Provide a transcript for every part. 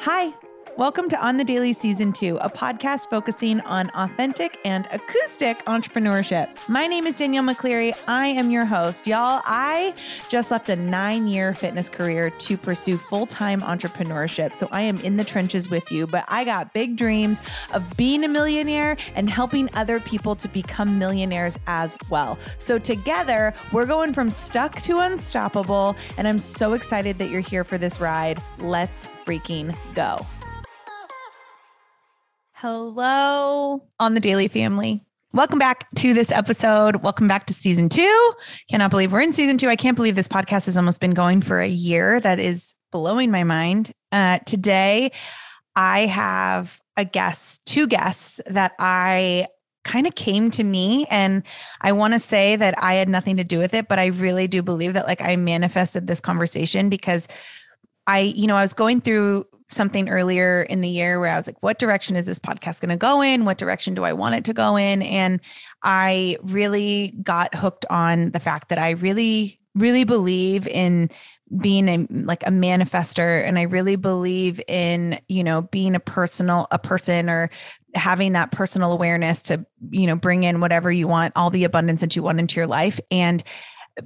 Hi. Welcome to On the Daily Season 2, a podcast focusing on authentic and acoustic entrepreneurship. My name is Danielle McCleary. I am your host. Y'all, I just left a nine year fitness career to pursue full time entrepreneurship. So I am in the trenches with you, but I got big dreams of being a millionaire and helping other people to become millionaires as well. So together, we're going from stuck to unstoppable. And I'm so excited that you're here for this ride. Let's freaking go. Hello on the Daily Family. Welcome back to this episode. Welcome back to season two. Cannot believe we're in season two. I can't believe this podcast has almost been going for a year. That is blowing my mind. Uh, today, I have a guest, two guests that I kind of came to me and I want to say that I had nothing to do with it, but I really do believe that like I manifested this conversation because I, you know, I was going through something earlier in the year where I was like, what direction is this podcast going to go in? What direction do I want it to go in? And I really got hooked on the fact that I really, really believe in being a like a manifester and i really believe in you know being a personal a person or having that personal awareness to you know bring in whatever you want all the abundance that you want into your life and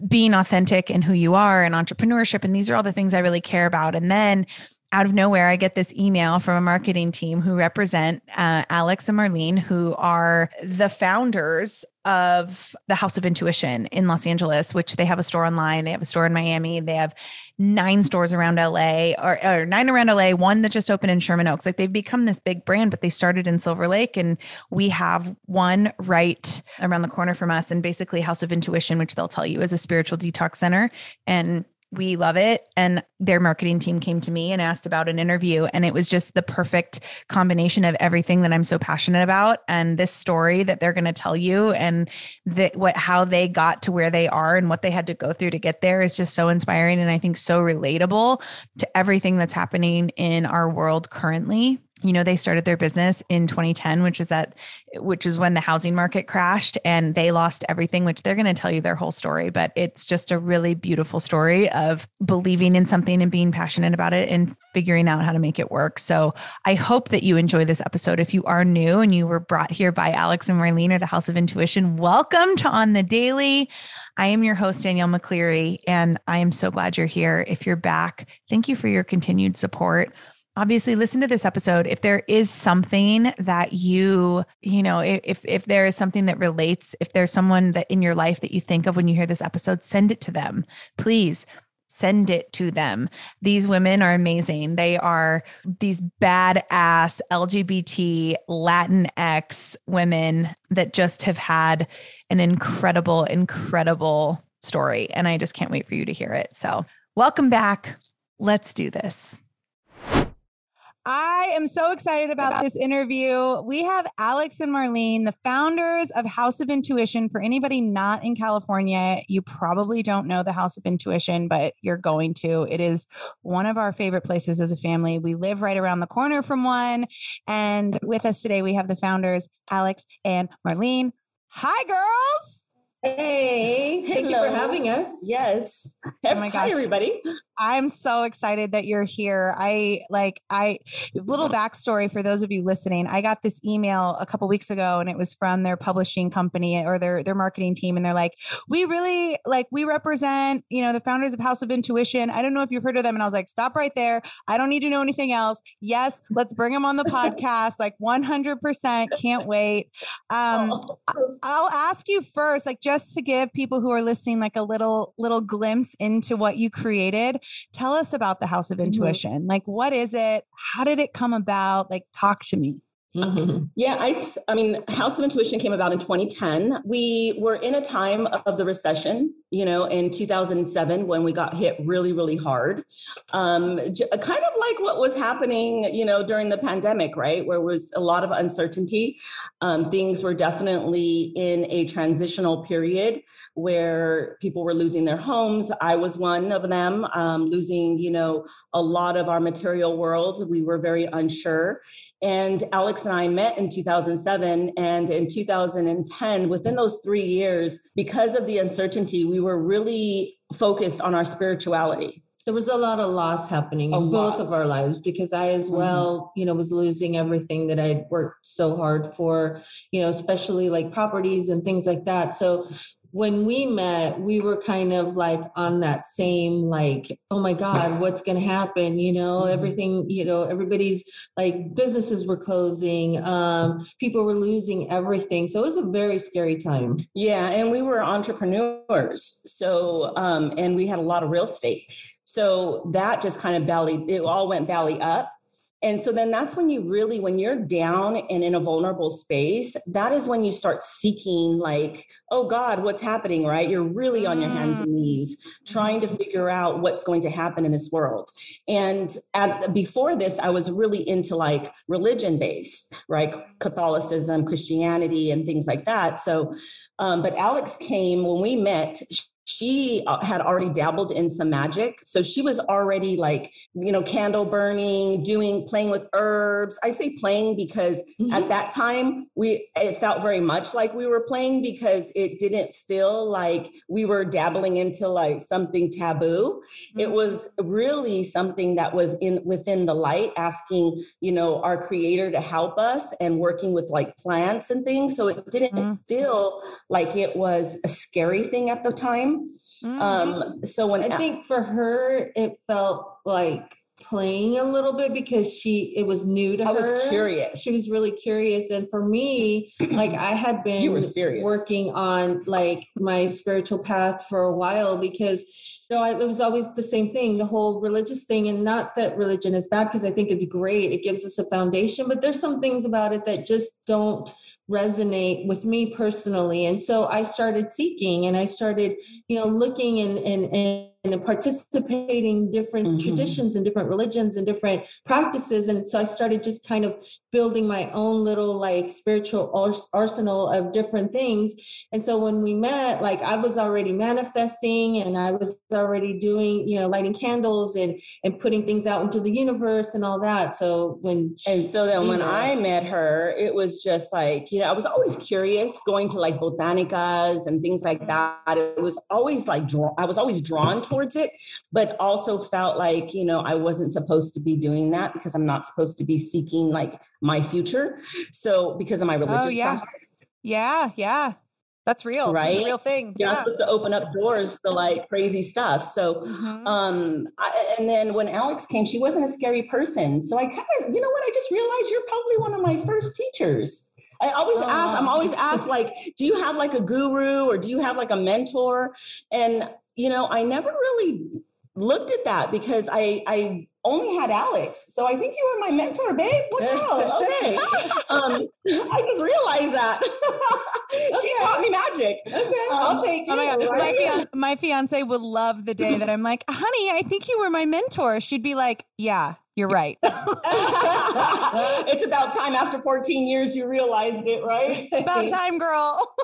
being authentic and who you are and entrepreneurship and these are all the things i really care about and then out of nowhere, I get this email from a marketing team who represent uh, Alex and Marlene, who are the founders of the House of Intuition in Los Angeles, which they have a store online. They have a store in Miami. They have nine stores around LA or, or nine around LA, one that just opened in Sherman Oaks. Like they've become this big brand, but they started in Silver Lake. And we have one right around the corner from us. And basically, House of Intuition, which they'll tell you is a spiritual detox center. And we love it. And their marketing team came to me and asked about an interview. And it was just the perfect combination of everything that I'm so passionate about and this story that they're going to tell you and that what how they got to where they are and what they had to go through to get there is just so inspiring and I think so relatable to everything that's happening in our world currently you know they started their business in 2010 which is that which is when the housing market crashed and they lost everything which they're going to tell you their whole story but it's just a really beautiful story of believing in something and being passionate about it and figuring out how to make it work. So i hope that you enjoy this episode. If you are new and you were brought here by alex and marlene or the house of intuition welcome to on the daily. I am your host, Danielle McCleary, and I am so glad you're here. If you're back, thank you for your continued support obviously listen to this episode. If there is something that you you know if if there is something that relates if there's someone that in your life that you think of when you hear this episode send it to them. Please send it to them. These women are amazing. They are these badass lgbt latinx women that just have had an incredible incredible story and i just can't wait for you to hear it. So welcome back. Let's do this I am so excited about this interview. We have Alex and Marlene, the founders of House of Intuition. For anybody not in California, you probably don't know the House of Intuition, but you're going to. It is one of our favorite places as a family. We live right around the corner from one. And with us today, we have the founders, Alex and Marlene. Hi, girls. Hey, thank Hello. you for having us. Yes. Oh my gosh. Hi, everybody. I'm so excited that you're here. I like I little backstory for those of you listening. I got this email a couple weeks ago and it was from their publishing company or their their marketing team and they're like, "We really like we represent, you know, the founders of House of Intuition. I don't know if you've heard of them." And I was like, "Stop right there. I don't need to know anything else. Yes, let's bring them on the podcast. like 100% can't wait." Um I'll ask you first like just to give people who are listening like a little little glimpse into what you created Tell us about the House of mm-hmm. Intuition. Mm-hmm. Like, what is it? How did it come about? Like, talk to me. Mm-hmm. Yeah, I, I mean, House of Intuition came about in 2010. We were in a time of the recession, you know, in 2007 when we got hit really, really hard. Um, kind of like what was happening, you know, during the pandemic, right? Where was a lot of uncertainty. Um, things were definitely in a transitional period where people were losing their homes. I was one of them, um, losing, you know, a lot of our material world. We were very unsure. And Alex and I met in 2007. And in 2010, within those three years, because of the uncertainty, we were really focused on our spirituality there was a lot of loss happening in both of our lives because I as mm-hmm. well, mm-hmm. you know, was losing everything that I'd worked so hard for, you know, especially like properties and things like that. So when we met, we were kind of like on that same, like, oh my God, what's going to happen? You know, mm-hmm. everything, you know, everybody's like businesses were closing, um, people were losing everything. So it was a very scary time. Yeah. And we were entrepreneurs. So, um, and we had a lot of real estate. So that just kind of belly, it all went belly up. And so then that's when you really, when you're down and in a vulnerable space, that is when you start seeking, like, oh God, what's happening, right? You're really on your hands and knees trying to figure out what's going to happen in this world. And at, before this, I was really into like religion based, right? Catholicism, Christianity, and things like that. So, um, but Alex came when we met she uh, had already dabbled in some magic so she was already like you know candle burning doing playing with herbs i say playing because mm-hmm. at that time we it felt very much like we were playing because it didn't feel like we were dabbling into like something taboo mm-hmm. it was really something that was in within the light asking you know our creator to help us and working with like plants and things so it didn't mm-hmm. feel like it was a scary thing at the time Mm-hmm. Um, so when I think for her, it felt like playing a little bit because she it was new to I her. I was curious. She was really curious. And for me, like I had been you were serious. working on like my spiritual path for a while because you know, it was always the same thing, the whole religious thing. And not that religion is bad because I think it's great. It gives us a foundation, but there's some things about it that just don't resonate with me personally. And so I started seeking and I started, you know, looking and and and and participating different mm-hmm. traditions and different religions and different practices. And so i started just kind of building my own little like spiritual arsenal of different things. And so when we met like i was already manifesting and i was already doing you know lighting candles and and putting things out into the universe and all that. So when and so then when met, i met her it was just like you know i was always curious going to like botanicas and things like that. It was always like drawn i was always drawn to towards it, but also felt like, you know, I wasn't supposed to be doing that because I'm not supposed to be seeking like my future. So because of my oh, religious oh, yeah. Practice. Yeah, yeah. That's real. Right. real thing. You're yeah. not supposed to open up doors to like crazy stuff. So, mm-hmm. um, I, and then when Alex came, she wasn't a scary person. So I kind of, you know what? I just realized you're probably one of my first teachers. I always oh. ask, I'm always asked, like, do you have like a guru or do you have like a mentor? And you know, I never really looked at that because I I only had Alex. So I think you were my mentor, babe. What's up? Okay. um, I just realized that. she taught me magic. Okay, um, I'll take oh it. My, my, fiance, my fiance would love the day that I'm like, honey, I think you were my mentor. She'd be like, yeah, you're right. it's about time after 14 years you realized it, right? about time, girl.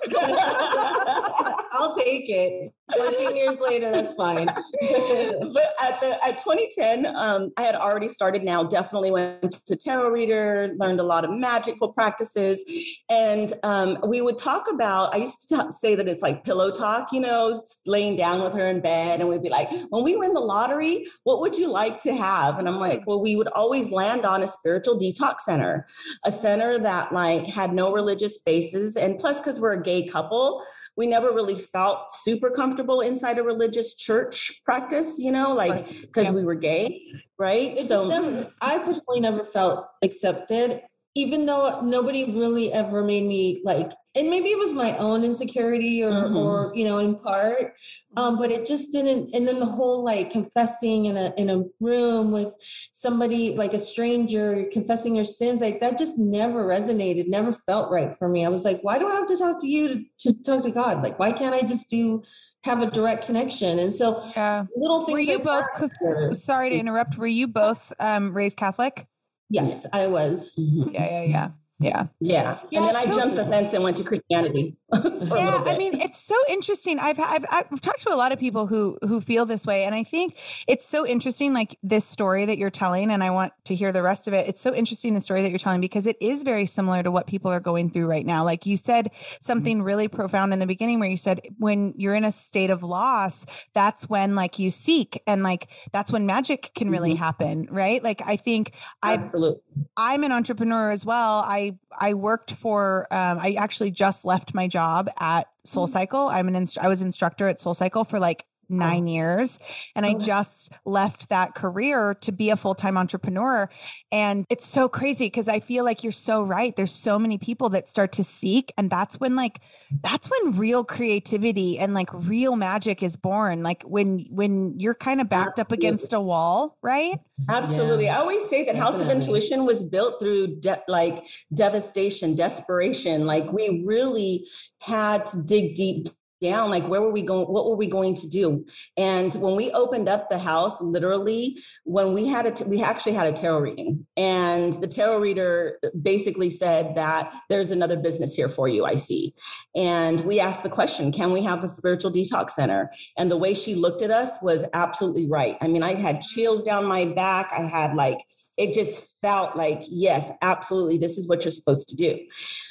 I'll take it. 14 years later, that's fine. but at the at 2010, um, I had already started now, definitely went to tarot reader, learned a lot of magical practices. And um, we would talk about, I used to say that it's like pillow talk, you know, laying down with her in bed. And we'd be like, when we win the lottery, what would you like to have? And I'm like, well, we would always land on a spiritual detox center, a center that like had no religious bases. And plus, because we're a gay couple, we never really felt super comfortable inside a religious church practice, you know, like because yeah. we were gay, right? It so never, I personally never felt accepted even though nobody really ever made me like and maybe it was my own insecurity or mm-hmm. or you know in part um but it just didn't and then the whole like confessing in a in a room with somebody like a stranger confessing your sins like that just never resonated never felt right for me i was like why do i have to talk to you to, to talk to god like why can't i just do have a direct connection and so yeah. little things were you both sorry to interrupt were you both um raised catholic Yes, I was. Mm-hmm. Yeah, yeah, yeah. Yeah. Yeah. And then I jumped the fence and went to Christianity. yeah, I mean, it's so interesting. I've, I've I've talked to a lot of people who who feel this way, and I think it's so interesting. Like this story that you're telling, and I want to hear the rest of it. It's so interesting the story that you're telling because it is very similar to what people are going through right now. Like you said something really profound in the beginning, where you said when you're in a state of loss, that's when like you seek, and like that's when magic can really mm-hmm. happen, right? Like I think I absolutely. I'm an entrepreneur as well. I I worked for. Um, I actually just left my job job at Soul mm. Cycle. I'm an inst- I was instructor at Soul Cycle for like. Oh. nine oh. years. And I oh. just left that career to be a full time entrepreneur. And it's so crazy because I feel like you're so right. There's so many people that start to seek. And that's when, like, that's when real creativity and like real magic is born. Like when, when you're kind of backed Absolutely. up against a wall, right? Absolutely. Yeah. I always say that Definitely. House of Intuition was built through de- like devastation, desperation. Like we really had to dig deep down like where were we going what were we going to do? And when we opened up the house literally when we had it we actually had a tarot reading. And the tarot reader basically said that there's another business here for you i see. And we asked the question can we have a spiritual detox center? And the way she looked at us was absolutely right. I mean i had chills down my back. I had like it just felt like yes absolutely this is what you're supposed to do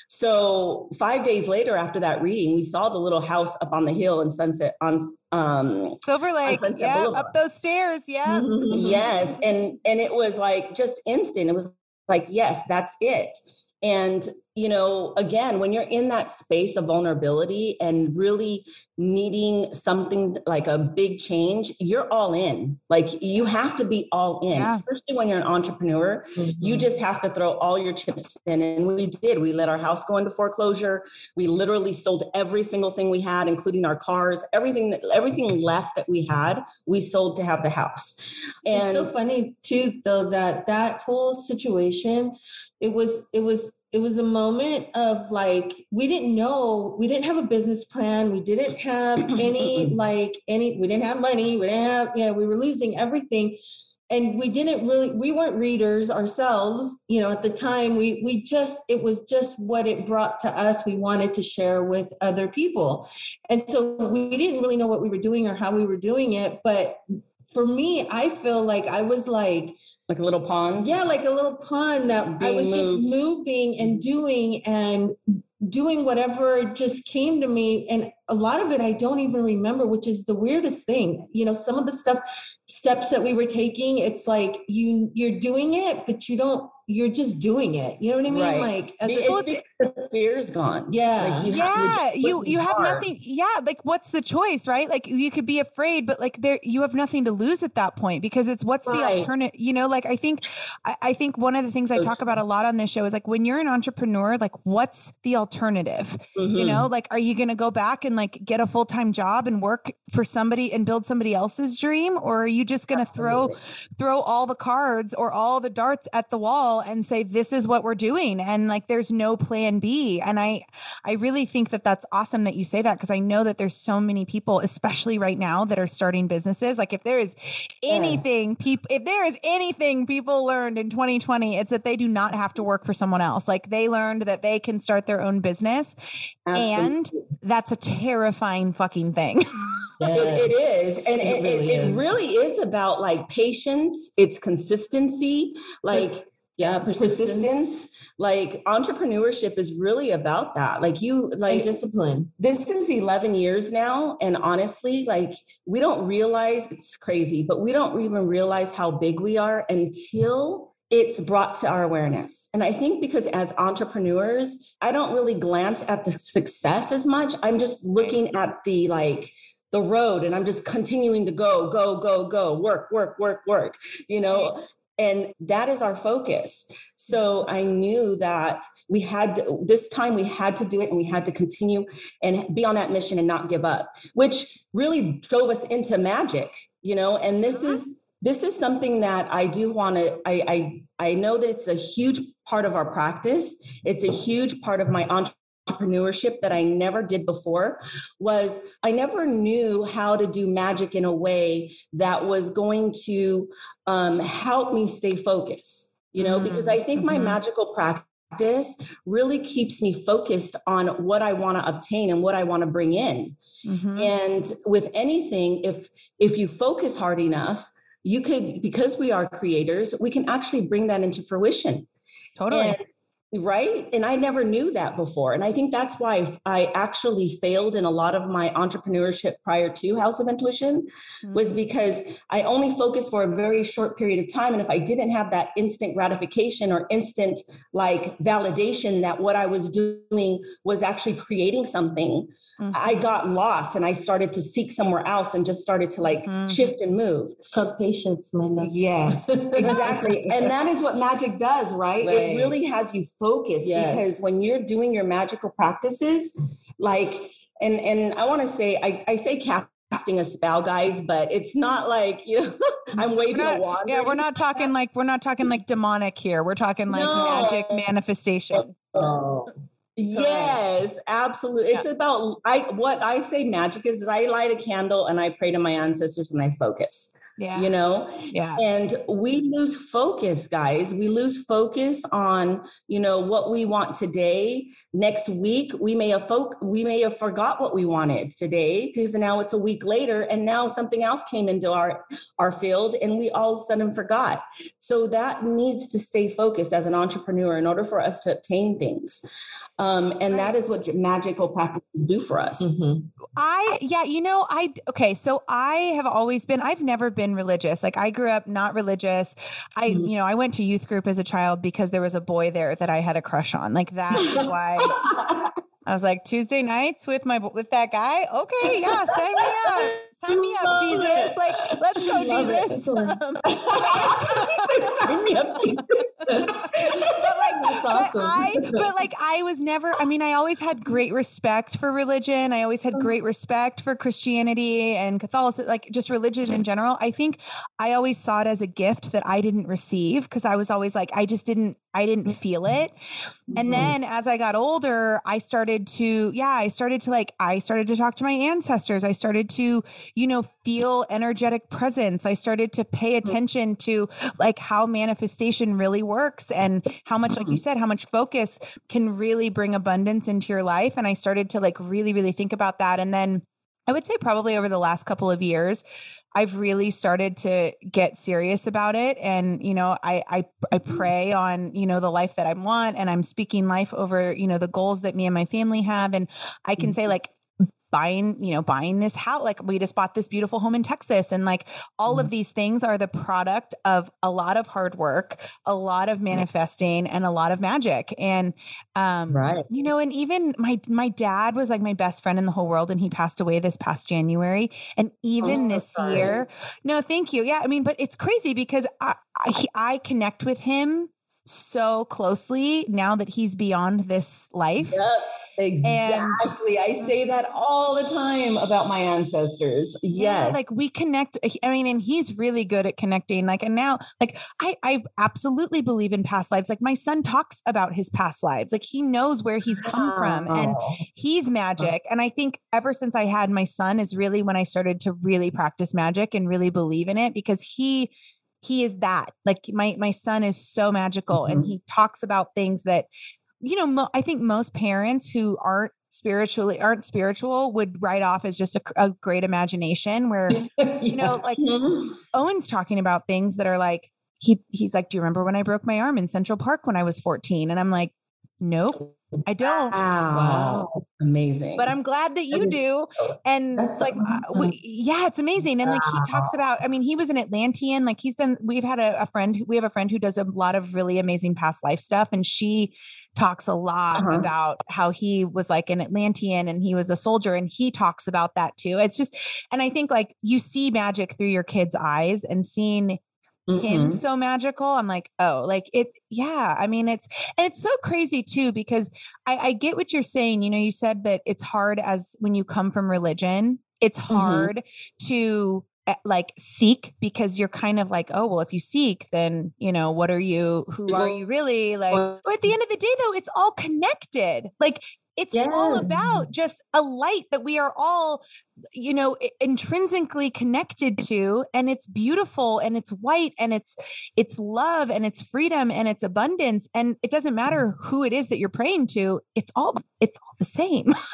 so five days later, after that reading, we saw the little house up on the hill in Sunset on um Silver Lake. yeah, Boulevard. up those stairs. Yeah. Mm-hmm. Yes. And and it was like just instant. It was like, yes, that's it. And you know, again, when you're in that space of vulnerability and really needing something like a big change, you're all in. Like you have to be all in, yeah. especially when you're an entrepreneur. Mm-hmm. You just have to throw all your chips in. And we did. We let our house go into foreclosure. We literally sold every single thing we had, including our cars, everything that everything left that we had, we sold to have the house. And it's so funny too, though, that that whole situation, it was, it was it was a moment of like we didn't know we didn't have a business plan we didn't have any like any we didn't have money we didn't have yeah we were losing everything. And we didn't really we weren't readers ourselves you know at the time we we just it was just what it brought to us we wanted to share with other people. And so we didn't really know what we were doing or how we were doing it but for me i feel like i was like like a little pond? Yeah, like a little pond that Being I was moved. just moving and doing and doing whatever just came to me. And a lot of it I don't even remember, which is the weirdest thing. You know, some of the stuff steps that we were taking, it's like you you're doing it, but you don't you're just doing it. You know what I mean? Right. Like as uh, a, well, the fear's gone. Yeah. Like you yeah. Have, you you have nothing. Yeah. Like what's the choice, right? Like you could be afraid, but like there you have nothing to lose at that point because it's what's right. the alternative, you know, like I think I, I, think one of the things I talk about a lot on this show is like when you're an entrepreneur, like what's the alternative? Mm-hmm. You know, like are you gonna go back and like get a full-time job and work for somebody and build somebody else's dream? Or are you just gonna Absolutely. throw throw all the cards or all the darts at the wall? and say this is what we're doing and like there's no plan B and I I really think that that's awesome that you say that because I know that there's so many people especially right now that are starting businesses like if there is anything yes. people if there is anything people learned in 2020 it's that they do not have to work for someone else like they learned that they can start their own business Absolutely. and that's a terrifying fucking thing yes. it, it is and it, it, really it, is. it really is about like patience it's consistency like yeah persistence. persistence. like entrepreneurship is really about that like you like and discipline this is 11 years now and honestly like we don't realize it's crazy but we don't even realize how big we are until it's brought to our awareness. And I think because as entrepreneurs, I don't really glance at the success as much. I'm just looking at the like the road and I'm just continuing to go, go, go, go, work, work, work, work, you know, and that is our focus. So i knew that we had to, this time we had to do it and we had to continue and be on that mission and not give up which really drove us into magic you know and this is uh-huh. this is something that i do want to I, I i know that it's a huge part of our practice. It's a huge part of my entrepreneurship that I never did before was I never knew how to do magic in a way that was going to um, help me stay focused, you know, mm-hmm. because I think my mm-hmm. magical practice practice really keeps me focused on what I want to obtain and what I want to bring in. Mm-hmm. And with anything, if if you focus hard enough, you could because we are creators, we can actually bring that into fruition. Totally. And right and i never knew that before and i think that's why i actually failed in a lot of my entrepreneurship prior to house of intuition mm-hmm. was because i only focused for a very short period of time and if i didn't have that instant gratification or instant like validation that what i was doing was actually creating something mm-hmm. i got lost and i started to seek somewhere else and just started to like mm-hmm. shift and move it's called patience my love yes exactly and that is what magic does right, right. it really has you focus yes. because when you're doing your magical practices, like, and and I want to say, I, I say casting a spell, guys, but it's not like you know I'm waving not, a wand. Yeah, we're not talking like we're not talking like demonic here. We're talking like no. magic manifestation. Oh. Yes, absolutely. It's about I what I say magic is I light a candle and I pray to my ancestors and I focus. Yeah. You know? Yeah. And we lose focus, guys. We lose focus on, you know, what we want today. Next week, we may have folk we may have forgot what we wanted today because now it's a week later and now something else came into our our field and we all of a sudden forgot. So that needs to stay focused as an entrepreneur in order for us to obtain things. Um, and that is what magical practices do for us. Mm-hmm. I, yeah, you know, I, okay, so I have always been, I've never been religious. Like I grew up not religious. I, mm-hmm. you know, I went to youth group as a child because there was a boy there that I had a crush on. Like that is why I was like, Tuesday nights with my, with that guy. Okay. Yeah. Sign me up. Sign me up, Jesus. Like, let's go, Jesus. Sign me up, Jesus. but like, That's awesome. but I, but like, I was never. I mean, I always had great respect for religion. I always had oh. great respect for Christianity and Catholicism, like just religion in general. I think I always saw it as a gift that I didn't receive because I was always like, I just didn't, I didn't feel it. And mm-hmm. then as I got older, I started to, yeah, I started to like, I started to talk to my ancestors. I started to, you know, feel energetic presence. I started to pay mm-hmm. attention to like how manifestation really works and how much, like you mm-hmm. said, how much focus can really bring abundance into your life. And I started to like really, really think about that. And then I would say probably over the last couple of years, I've really started to get serious about it. And, you know, I, I, I mm. pray on, you know, the life that I want and I'm speaking life over, you know, the goals that me and my family have. And I can say mm-hmm. like, buying, you know, buying this house. Like we just bought this beautiful home in Texas. And like all mm of these things are the product of a lot of hard work, a lot of manifesting and a lot of magic. And um, right. you know, and even my my dad was like my best friend in the whole world and he passed away this past January. And even oh, this sorry. year, no, thank you. Yeah. I mean, but it's crazy because I, I, I connect with him so closely now that he's beyond this life. Yep Exactly. And, I say that all the time about my ancestors. Yes. Yeah, like we connect. I mean, and he's really good at connecting. Like, and now, like, I, I absolutely believe in past lives. Like, my son talks about his past lives. Like, he knows where he's come from and he's magic. And I think ever since I had my son is really when I started to really practice magic and really believe in it because he, he is that like my my son is so magical mm-hmm. and he talks about things that you know, mo- I think most parents who aren't spiritually aren't spiritual would write off as just a, a great imagination where yeah. you know like mm-hmm. owen's talking about things that are like he he's like do you remember when i broke my arm in central park when i was 14 and i'm like nope I don't. Wow. wow. Amazing. But I'm glad that you do. And That's like, awesome. we, yeah, it's amazing. And wow. like, he talks about, I mean, he was an Atlantean. Like, he's done, we've had a, a, friend, we have a friend who does a lot of really amazing past life stuff. And she talks a lot uh-huh. about how he was like an Atlantean and he was a soldier. And he talks about that too. It's just, and I think like you see magic through your kids' eyes and seeing mm-hmm. him so magical i'm like oh like it yeah i mean it's and it's so crazy too because I, I get what you're saying you know you said that it's hard as when you come from religion it's mm-hmm. hard mm-hmm. to eh, like seek because you're kind of like oh well if you seek then you know what are you who are you really like but at the end of the day though it's all connected like it's yes. all about just a light that we are all you know intrinsically connected to and it's beautiful and it's white and it's it's love and it's freedom and it's abundance and it doesn't matter who it is that you're praying to it's all it's all the same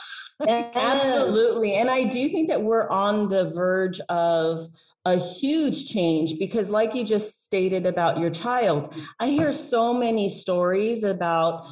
Absolutely. And I do think that we're on the verge of a huge change because, like you just stated about your child, I hear so many stories about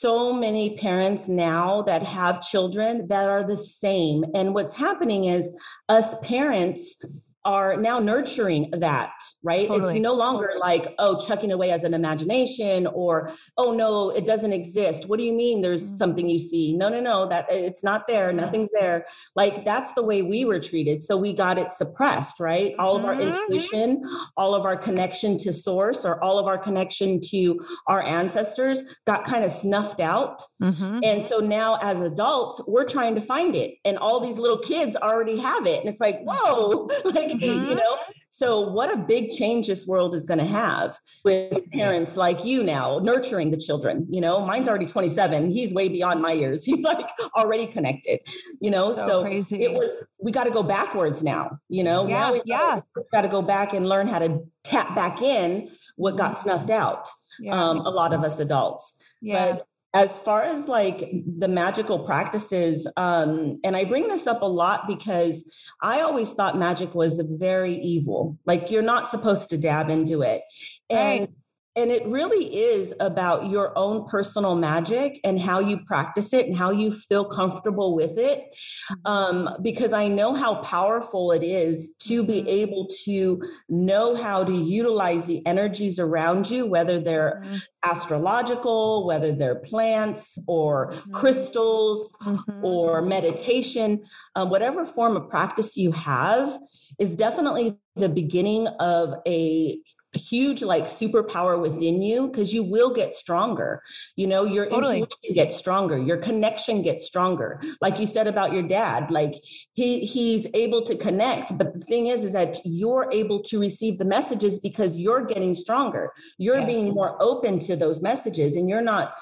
so many parents now that have children that are the same. And what's happening is us parents are now nurturing that, right? Totally. It's no longer like, oh, chucking away as an imagination or, oh, no, it doesn't exist. What do you mean there's mm-hmm. something you see? No, no, no, that it's not there. Nothing's there. Like that's the way we were treated. So we got it suppressed, right? All of our mm-hmm. intuition, all of our connection to source or all of our connection to our ancestors got kind of snuffed out. Mm-hmm. And so now as adults, we're trying to find it. And all these little kids already have it. And it's like, whoa, like, mm-hmm. you know? So, what a big change this world is going to have with parents like you now nurturing the children. You know, mine's already 27. He's way beyond my years. He's like already connected, you know? So, so crazy. it was, we got to go backwards now, you know? Yeah. Now we yeah. got to go back and learn how to tap back in what got mm-hmm. snuffed out. Yeah. Um, a lot of us adults. Yeah. But as far as like the magical practices um and i bring this up a lot because i always thought magic was very evil like you're not supposed to dab into it and right. And it really is about your own personal magic and how you practice it and how you feel comfortable with it. Mm-hmm. Um, because I know how powerful it is to be mm-hmm. able to know how to utilize the energies around you, whether they're mm-hmm. astrological, whether they're plants or mm-hmm. crystals mm-hmm. or meditation, um, whatever form of practice you have is definitely the beginning of a huge like superpower within you because you will get stronger you know your totally. intuition gets stronger your connection gets stronger like you said about your dad like he he's able to connect but the thing is is that you're able to receive the messages because you're getting stronger you're yes. being more open to those messages and you're not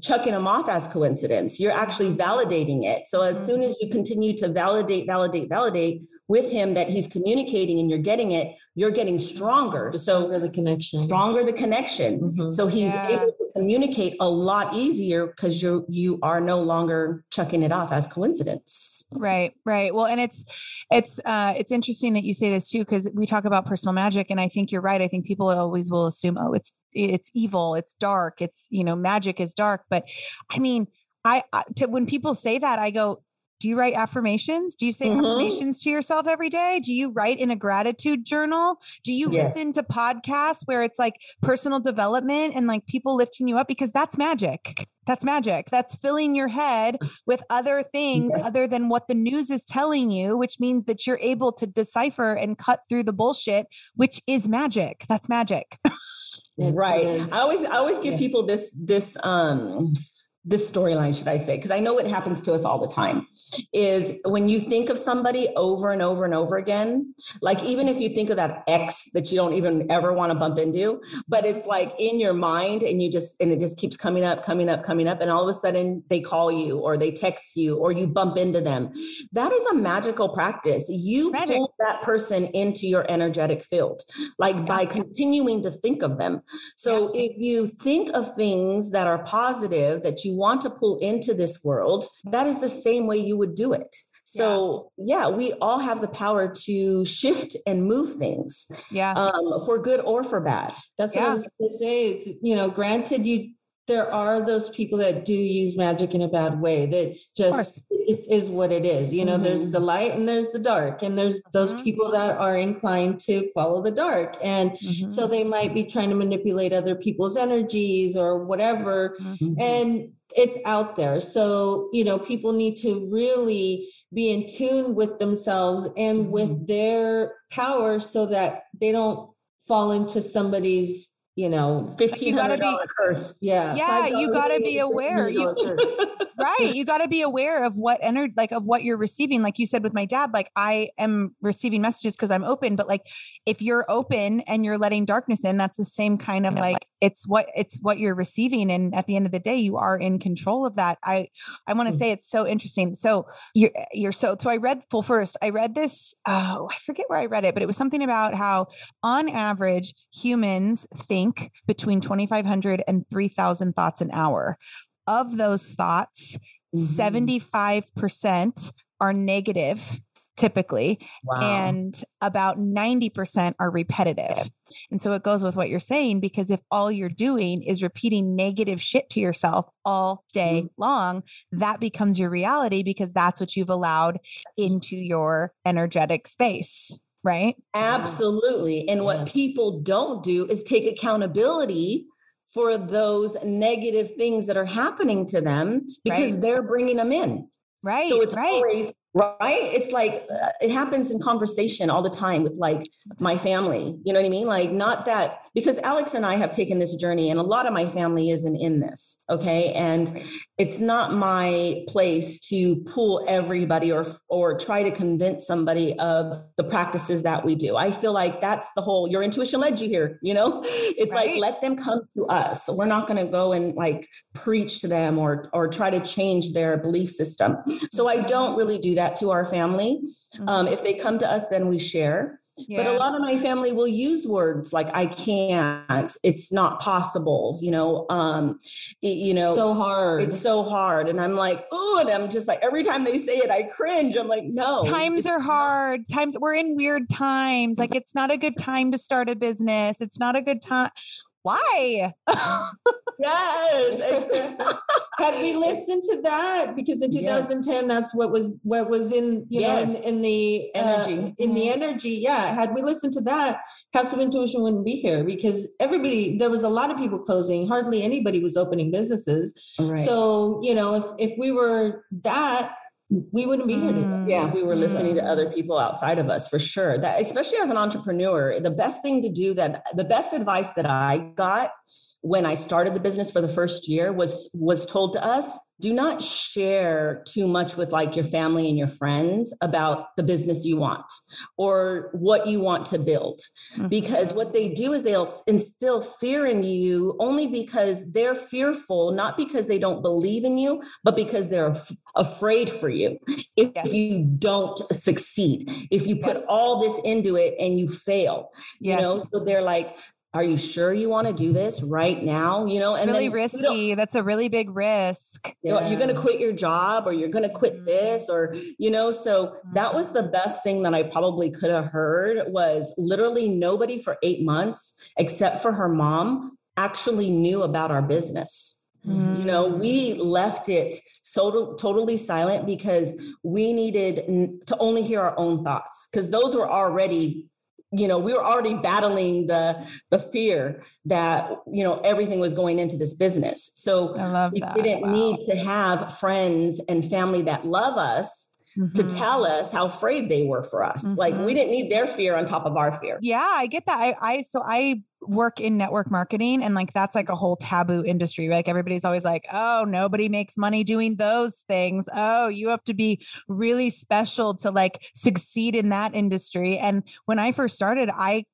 chucking them off as coincidence. You're actually validating it. So as soon as you continue to validate, validate, validate with him that he's communicating and you're getting it, you're getting stronger. The stronger the connection. Stronger the connection. Mm-hmm. So he's yeah. able to communicate a lot easier because you you are no longer chucking it off as coincidence. Right, right. Well, and it's it's uh it's interesting that you say this too, because we talk about personal magic, and I think you're right. I think people always will assume, oh, it's it's evil, it's dark, it's you know, magic is dark. But I mean, I, I to, when people say that, I go, do you write affirmations? Do you say mm-hmm. affirmations to yourself every day? Do you write in a gratitude journal? Do you yes. listen to podcasts where it's like personal development and like people lifting you up? Because that's magic. That's magic. That's filling your head with other things yes. other than what the news is telling you, which means that you're able to decipher and cut through the bullshit, which is magic. That's magic. right. I always I always give yeah. people this this um this storyline should i say because i know it happens to us all the time is when you think of somebody over and over and over again like even if you think of that ex that you don't even ever want to bump into but it's like in your mind and you just and it just keeps coming up coming up coming up and all of a sudden they call you or they text you or you bump into them that is a magical practice you Magic. pull that person into your energetic field like yeah. by continuing to think of them so yeah. if you think of things that are positive that you want to pull into this world, that is the same way you would do it. So yeah. yeah, we all have the power to shift and move things. Yeah. Um, for good or for bad. That's yeah. what I was gonna say. It's you know, granted you there are those people that do use magic in a bad way. That's just it is what it is. You know, mm-hmm. there's the light and there's the dark, and there's those mm-hmm. people that are inclined to follow the dark, and mm-hmm. so they might be trying to manipulate other people's energies or whatever. Mm-hmm. And it's out there. So, you know, people need to really be in tune with themselves and with mm-hmm. their power so that they don't fall into somebody's you know, fifteen hundred dollar curse. Yeah. Yeah, you got to be aware. You, right. You got to be aware of what energy, like of what you're receiving. Like you said with my dad, like I am receiving messages because I'm open. But like if you're open and you're letting darkness in, that's the same kind of like it's what it's what you're receiving. And at the end of the day, you are in control of that. I I want to mm-hmm. say it's so interesting. So you're you're so so I read full first. I read this. Oh, I forget where I read it, but it was something about how on average humans think think between 2,500 and 3,000 thoughts an hour. Of those thoughts, mm-hmm. 75% are negative typically wow. and about 90% are repetitive and so it goes with what you're saying because if all you're doing is repeating negative shit to yourself all day mm-hmm. long that becomes your reality because that's what you've allowed into your energetic space right? Absolutely. And what people don't do is take accountability for those negative things that are happening to them because right. they're bringing them in. Right. So it's right. always right? It's like uh, it happens in conversation all the time with like my family. You know what i mean? Like not that because alex and i have taken this journey and a lot of my family isn't in this okay? And it's not my place to pull everybody or or try to convince somebody of the practices that we do. I feel like that's the whole your intuition led you here you know? It's right. like let them come to us. We're not going to go and like preach to them or or try to change their belief system. So i don't really do that that to our family. Um, mm-hmm. if they come to us, then we share. Yeah. But a lot of my family will use words like "I can't," "It's not possible," you know, um, you know, so hard. It's so hard, and I'm like, oh, and I'm just like every time they say it, I cringe. I'm like, no. Times are hard. Times we're in weird times. Like it's not a good time to start a business. It's not a good time why? yes. Had we listened to that, because in 2010, yes. that's what was what was in you yes. know in, in the uh, energy uh, in the mm-hmm. energy. Yeah. Had we listened to that, House of Intuition wouldn't be here because everybody there was a lot of people closing. Hardly anybody was opening businesses. Right. So you know if if we were that we wouldn't be here today. Mm. Yeah, we were listening to other people outside of us for sure. That especially as an entrepreneur, the best thing to do that the best advice that I got when I started the business for the first year was was told to us do not share too much with like your family and your friends about the business you want or what you want to build mm-hmm. because what they do is they'll instill fear in you only because they're fearful not because they don't believe in you but because they're f- afraid for you if yes. you don't succeed if you put yes. all this into it and you fail yes. you know so they're like are you sure you want to do this right now you know and really risky that's a really big risk you know, you're going to quit your job or you're going to quit mm-hmm. this or you know so that was the best thing that i probably could have heard was literally nobody for eight months except for her mom actually knew about our business mm. you know we mm. left it so totally silent because we needed to only hear our own thoughts because those were already you know we were already battling the the fear that you know everything was going into this business so we that. didn't wow. need to have friends and family that love us Mm-hmm. to tell us how afraid they were for us. Mm-hmm. Like we mm-hmm. didn't need their fear on top of our fear. Yeah, I get that. I, I so I work in network marketing and like that's like a whole taboo industry. Like everybody's always like, oh, nobody makes money doing those things. Oh, you have to be really special to like succeed in that industry. And when I first started, I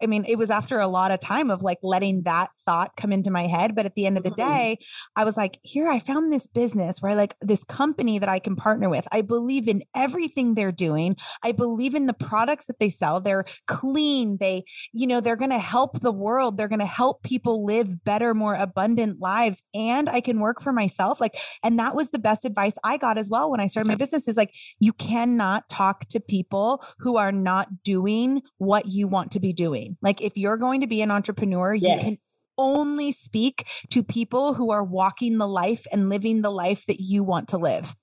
I mean, it was after a lot of time of like letting that thought come into my head. But at the end of the mm-hmm. day, I was like, here, I found this business where I like this company that I can partner with. I believe in everything they're doing. I believe in the products that they sell. They're clean. They, you know, they're going to help the world. They're going to help people live better, more abundant lives. And I can work for myself. Like, and that was the best advice I got as well when I started my business is like, you cannot talk to people who are not doing what you want to be doing doing. Like if you're going to be an entrepreneur, you can only speak to people who are walking the life and living the life that you want to live.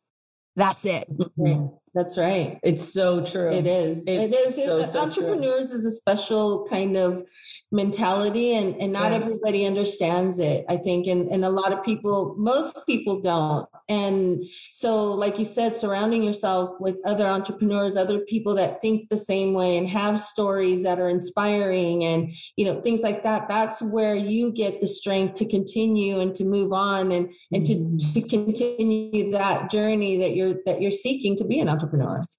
That's it. Mm-hmm. That's right. It's so true. It is. It's it is. so, so true. entrepreneurs is a special kind of mentality and, and not Yes. everybody understands it, I think. And, and a lot of people, most people don't. And so, like you said, surrounding yourself with other entrepreneurs, other people that think the same way and have stories that are inspiring and, you know, things like that. That's where you get the strength to continue and to move on and, and to, Mm-hmm. to continue that journey that you're, that you're seeking to be an entrepreneur.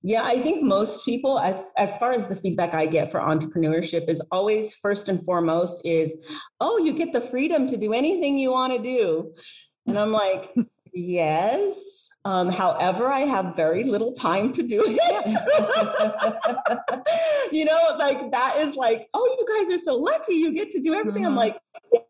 Yeah, I think most people, as, as far as the feedback I get for entrepreneurship, is always first and foremost is, oh, you get the freedom to do anything you want to do. And I'm like, yes. Um, however, I have very little time to do it. you know, like that is like, oh, you guys are so lucky. You get to do everything. I'm Mhm. like,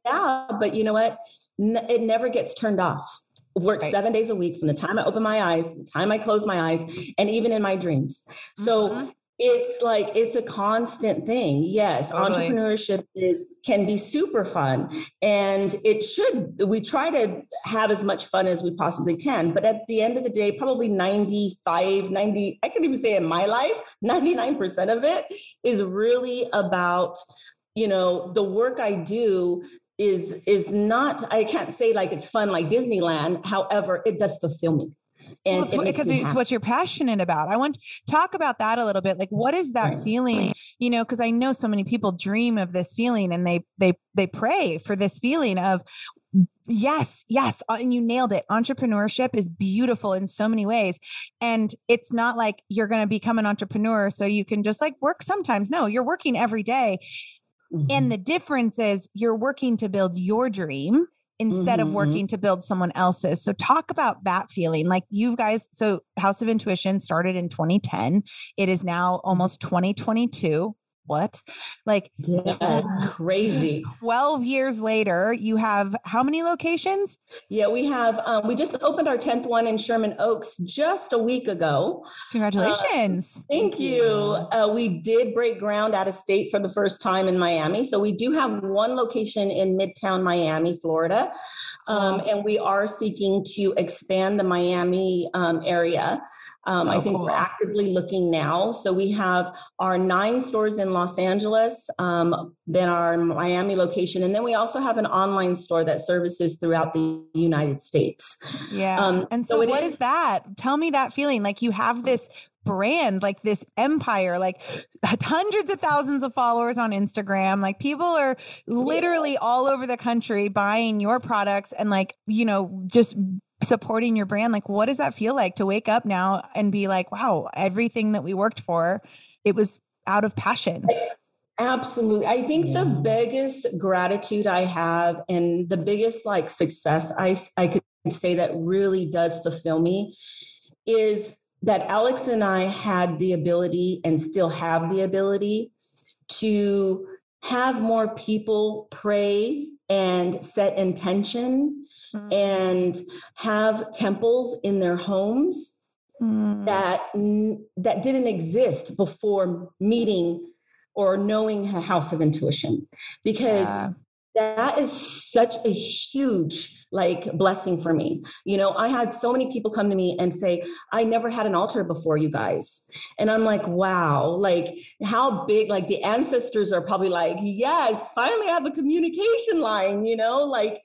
yeah, but you know what? N- it never gets turned off. Work Right. seven days a week from the time I open my eyes, the time I close my eyes, and even in my dreams. So Mhm. it's like it's a constant thing. Yes, Totally. entrepreneurship is can be super fun and it should we try to have as much fun as we possibly can, but at the end of the day probably 95 90 I could even say in my life 99% of it is really about you know the work I do is is not I can't say like it's fun like Disneyland, however it does fulfill me. And Well, it's it because it's happy. what you're passionate about. I want to talk about that a little bit. Like, what is that Right. feeling? You know, because I know so many people dream of this feeling, and they they they pray for this feeling of yes, yes, uh, and you nailed it. Entrepreneurship is beautiful in so many ways, and it's not like you're going to become an entrepreneur so you can just like work sometimes. No, you're working every day, Mhm. and the difference is you're working to build your dream instead of Mhm, mhm. working to build someone else's. So talk about that feeling. Like you guys, so House of Intuition started in 2010. It is now almost 2022. What? Like Yeah, it's crazy. 12 years later, you have how many locations? Yeah, we have. Um, we just opened our tenth one in Sherman Oaks just a week ago. Congratulations. Thank you. Uh, we did break ground out of state for the first time in Miami, so we do have one location in Midtown Miami, Florida, um, and we are seeking to expand the Miami um, area. Um, I So think we're actively looking now. So we have our nine stores in Los Angeles, um, then our Miami location, and then we also have an online store that services throughout the United States. yeah. um, and so so, what is- is that? Tell me that feeling. Like you have this brand, like this empire, like hundreds of thousands of followers on Instagram. Like people are literally all over the country buying your products and like, you know, just supporting your brand. Like, what does that feel like to wake up now and be like, wow, everything that we worked for, it was out of passion? Absolutely. I think the biggest gratitude I have and the biggest like success i i could say that really does fulfill me is that Alex and I had the ability and still have the ability to have more people pray and set intention mm-hmm. and have temples in their homes Mm. that n- that didn't exist before meeting or knowing a house of intuition because Yeah. that is such a huge like blessing for me. You know i had so many people come to me and say i never had an altar before you guys. And i'm like wow like how big like the ancestors are probably like yes finally I have a communication line you know like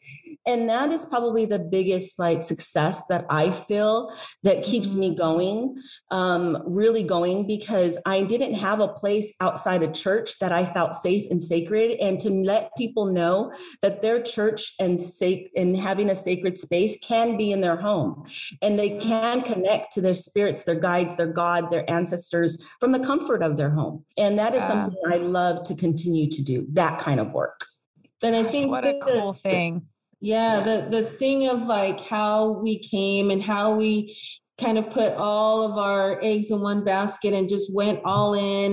and that is probably the biggest like success that i feel that keeps me going um really going because i didn't have a place outside a church that i felt safe and sacred and to let people know that their church and safe and having a sacred space can be in their home and they can connect to their spirits their guides their god their ancestors from the comfort of their home and that is Yeah. something i love to continue to do that kind of work And I think what a cool thing. Yeah, the the thing of like how we came and how we kind of put all of our eggs in one basket and just went all in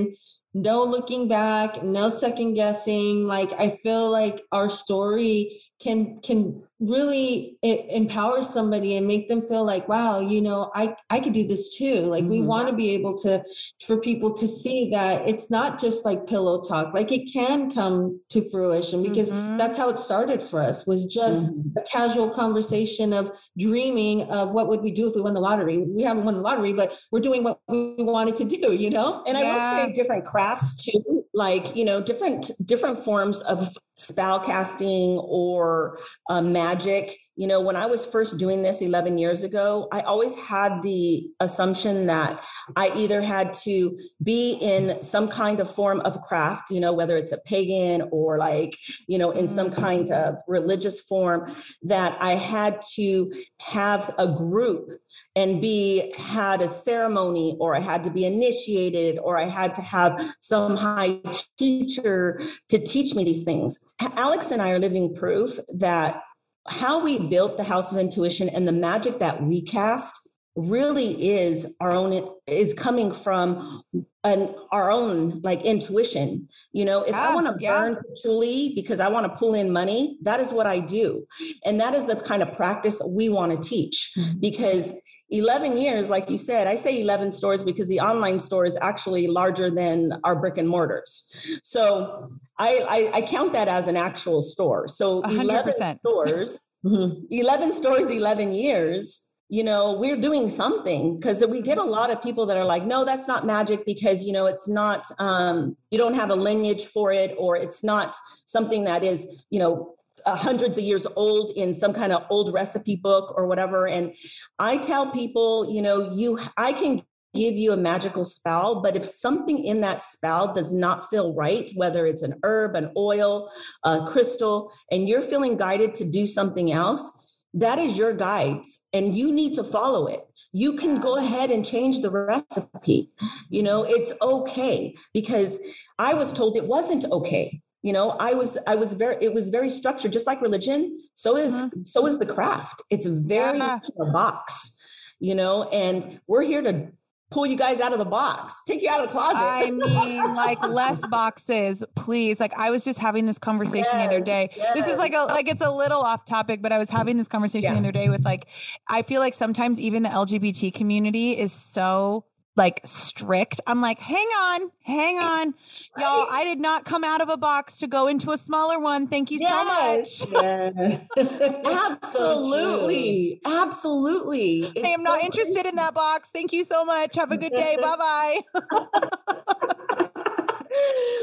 no looking back, no second guessing. Like I feel like our story can can really empower somebody and make them feel like wow you know i i could do this too like mm-hmm. we want to be able to for people to see that it's not just like pillow talk like it can come to fruition because mm-hmm. that's how it started for us was just mm-hmm. a casual conversation of dreaming of what would we do if we won the lottery we haven't won the lottery but we're doing what we wanted to do you know and yeah. i will say different crafts too like you know different different forms of spell casting or um, magic you know, when I was first doing this 11 years ago, I always had the assumption that I either had to be in some kind of form of craft, you know, whether it's a pagan or like, you know, in some kind of religious form, that I had to have a group and be had a ceremony or I had to be initiated or I had to have some high teacher to teach me these things. Alex and I are living proof that how we built the house of intuition and the magic that we cast really is our own is coming from an our own like intuition you know if yeah, i want to yeah. burn patchouli because i want to pull in money that is what i do and that is the kind of practice we want to teach mm-hmm. because 11 years, like you said, I say 11 stores because the online store is actually larger than our brick and mortars. So I, I, I count that as an actual store. So 100%. 11 stores, mm-hmm. 11 stores, 11 years you know we're doing something because we get a lot of people that are like no that's not magic because you know it's not um, you don't have a lineage for it or it's not something that is you know uh, hundreds of years old in some kind of old recipe book or whatever. And i tell people you know you i can give you a magical spell but if something in that spell does not feel right whether it's an herb an oil a crystal and you're feeling guided to do something else that is your guides and you need to follow it. You can go ahead and change the recipe. You know it's okay because i was told it wasn't okay you know i was i was very it was very structured just like religion so is mm-hmm. so is the craft it's very yeah. a box you know and we're here to pull you guys out of the box take you out of the closet i mean like less boxes please like i was just having this conversation yes, the other day yes. this is like a like it's a little off topic but i was having this conversation yeah. the other day with like i feel like sometimes even the lgbt community is so like strict. I'm like, hang on, hang on. Right. Y'all, I did not come out of a box to go into a smaller one. Thank you yes. so much. Yeah. Absolutely. So Absolutely. It's I am so not interested crazy. in that box. Thank you so much. Have a good day. bye bye.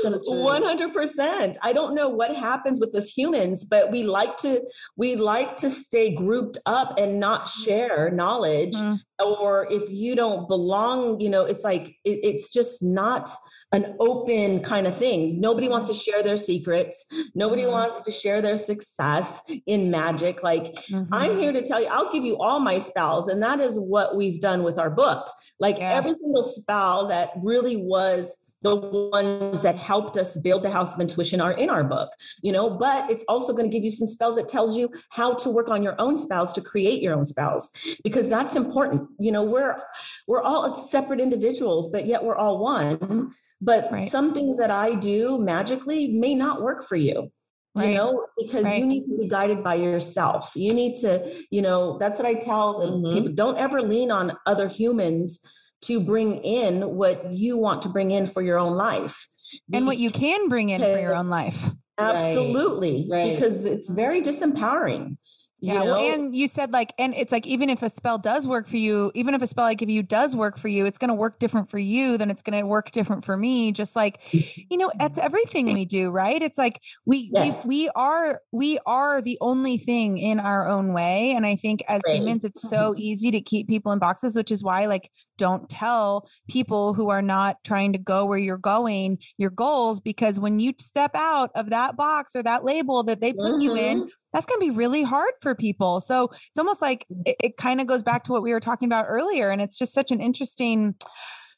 so 100% i don't know what happens with us humans but we like to we like to stay grouped up and not mm-hmm. share knowledge mm-hmm. or if you don't belong you know it's like it, it's just not an open kind of thing. Nobody wants to share their secrets. Nobody mm-hmm. wants to share their success in magic. Like, mm-hmm. I'm here to tell you, I'll give you all my spells. And that is what we've done with our book. Like, yeah. every single spell that really was the ones that helped us build the house of intuition are in our book you know but it's also going to give you some spells that tells you how to work on your own spells to create your own spells because that's important you know we're we're all separate individuals but yet we're all one but right. some things that i do magically may not work for you Right. you know because right. you need to be guided by yourself you need to you know that's what i tell mm-hmm. people don't ever lean on other humans to bring in what you want to bring in for your own life and what you can bring in for your own life absolutely right. Right. because it's very disempowering yeah. Well, and you said like, and it's like, even if a spell does work for you, even if a spell I give you does work for you, it's going to work different for you than it's going to work different for me. Just like, you know, that's everything we do, right? It's like we, yes. we, we are, we are the only thing in our own way. And I think as right. humans, it's so easy to keep people in boxes, which is why like, don't tell people who are not trying to go where you're going your goals, because when you step out of that box or that label that they put mm-hmm. you in, mm-hmm that's going to be really hard for people. So it's almost like it, it kind of goes back to what we were talking about earlier. And it's just such an interesting.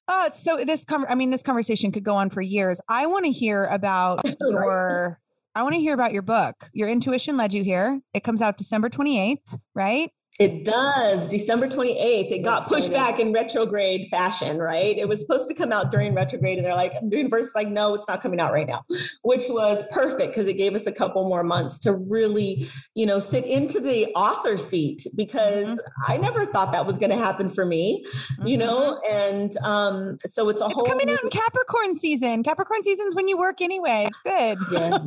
Oh, so this com- I mean, this conversation could go on for years. I want to hear about your I want to hear about your book. Your intuition led you here. It comes out December 28th, right? It does. December 28th. It got pushed back in retrograde fashion, right? It was supposed to come out during retrograde, and they're like, the universe like, no, it's not coming out right now, which was perfect because it gave us a couple more months to really, you know, sit into the author seat because mm-hmm. I never thought that was going to happen for me, mm-hmm. you know, and um, so it's a it's whole coming out in Capricorn season. Capricorn season's when you work anyway. It's good. Yeah.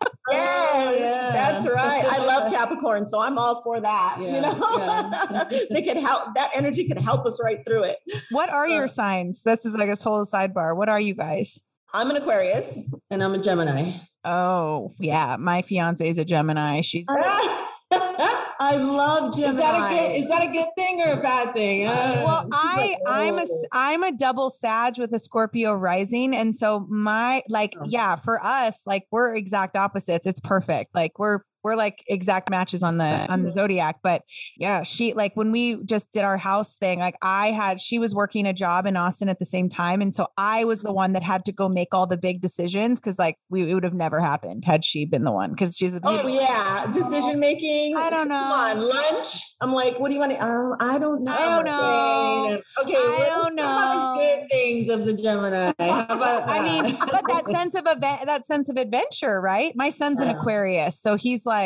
yes, yeah. that's right. I love Capricorn, so I'm all for that. Yeah, you know, yeah. they could help. That energy could help us right through it. What are uh, your signs? This is like a whole sidebar. What are you guys? I'm an Aquarius, and I'm a Gemini. Oh yeah, my fiance is a Gemini. She's. I love Gemini. Is that a good? Is that a good thing or a bad thing? Uh, well, I like, oh. I'm a oh. I'm a double Sag with a Scorpio rising, and so my like oh. yeah, for us like we're exact opposites. It's perfect. Like we're we're like exact matches on the on the zodiac but yeah she like when we just did our house thing like i had she was working a job in austin at the same time and so i was the one that had to go make all the big decisions because like we it would have never happened had she been the one because she's a oh yeah decision making i don't know come on lunch? I'm like what do you want to um, i don't know i don't know okay i don't know. good things of the gemini. How about that? i mean but that sense of event that sense of adventure right? My son's an aquarius so he's like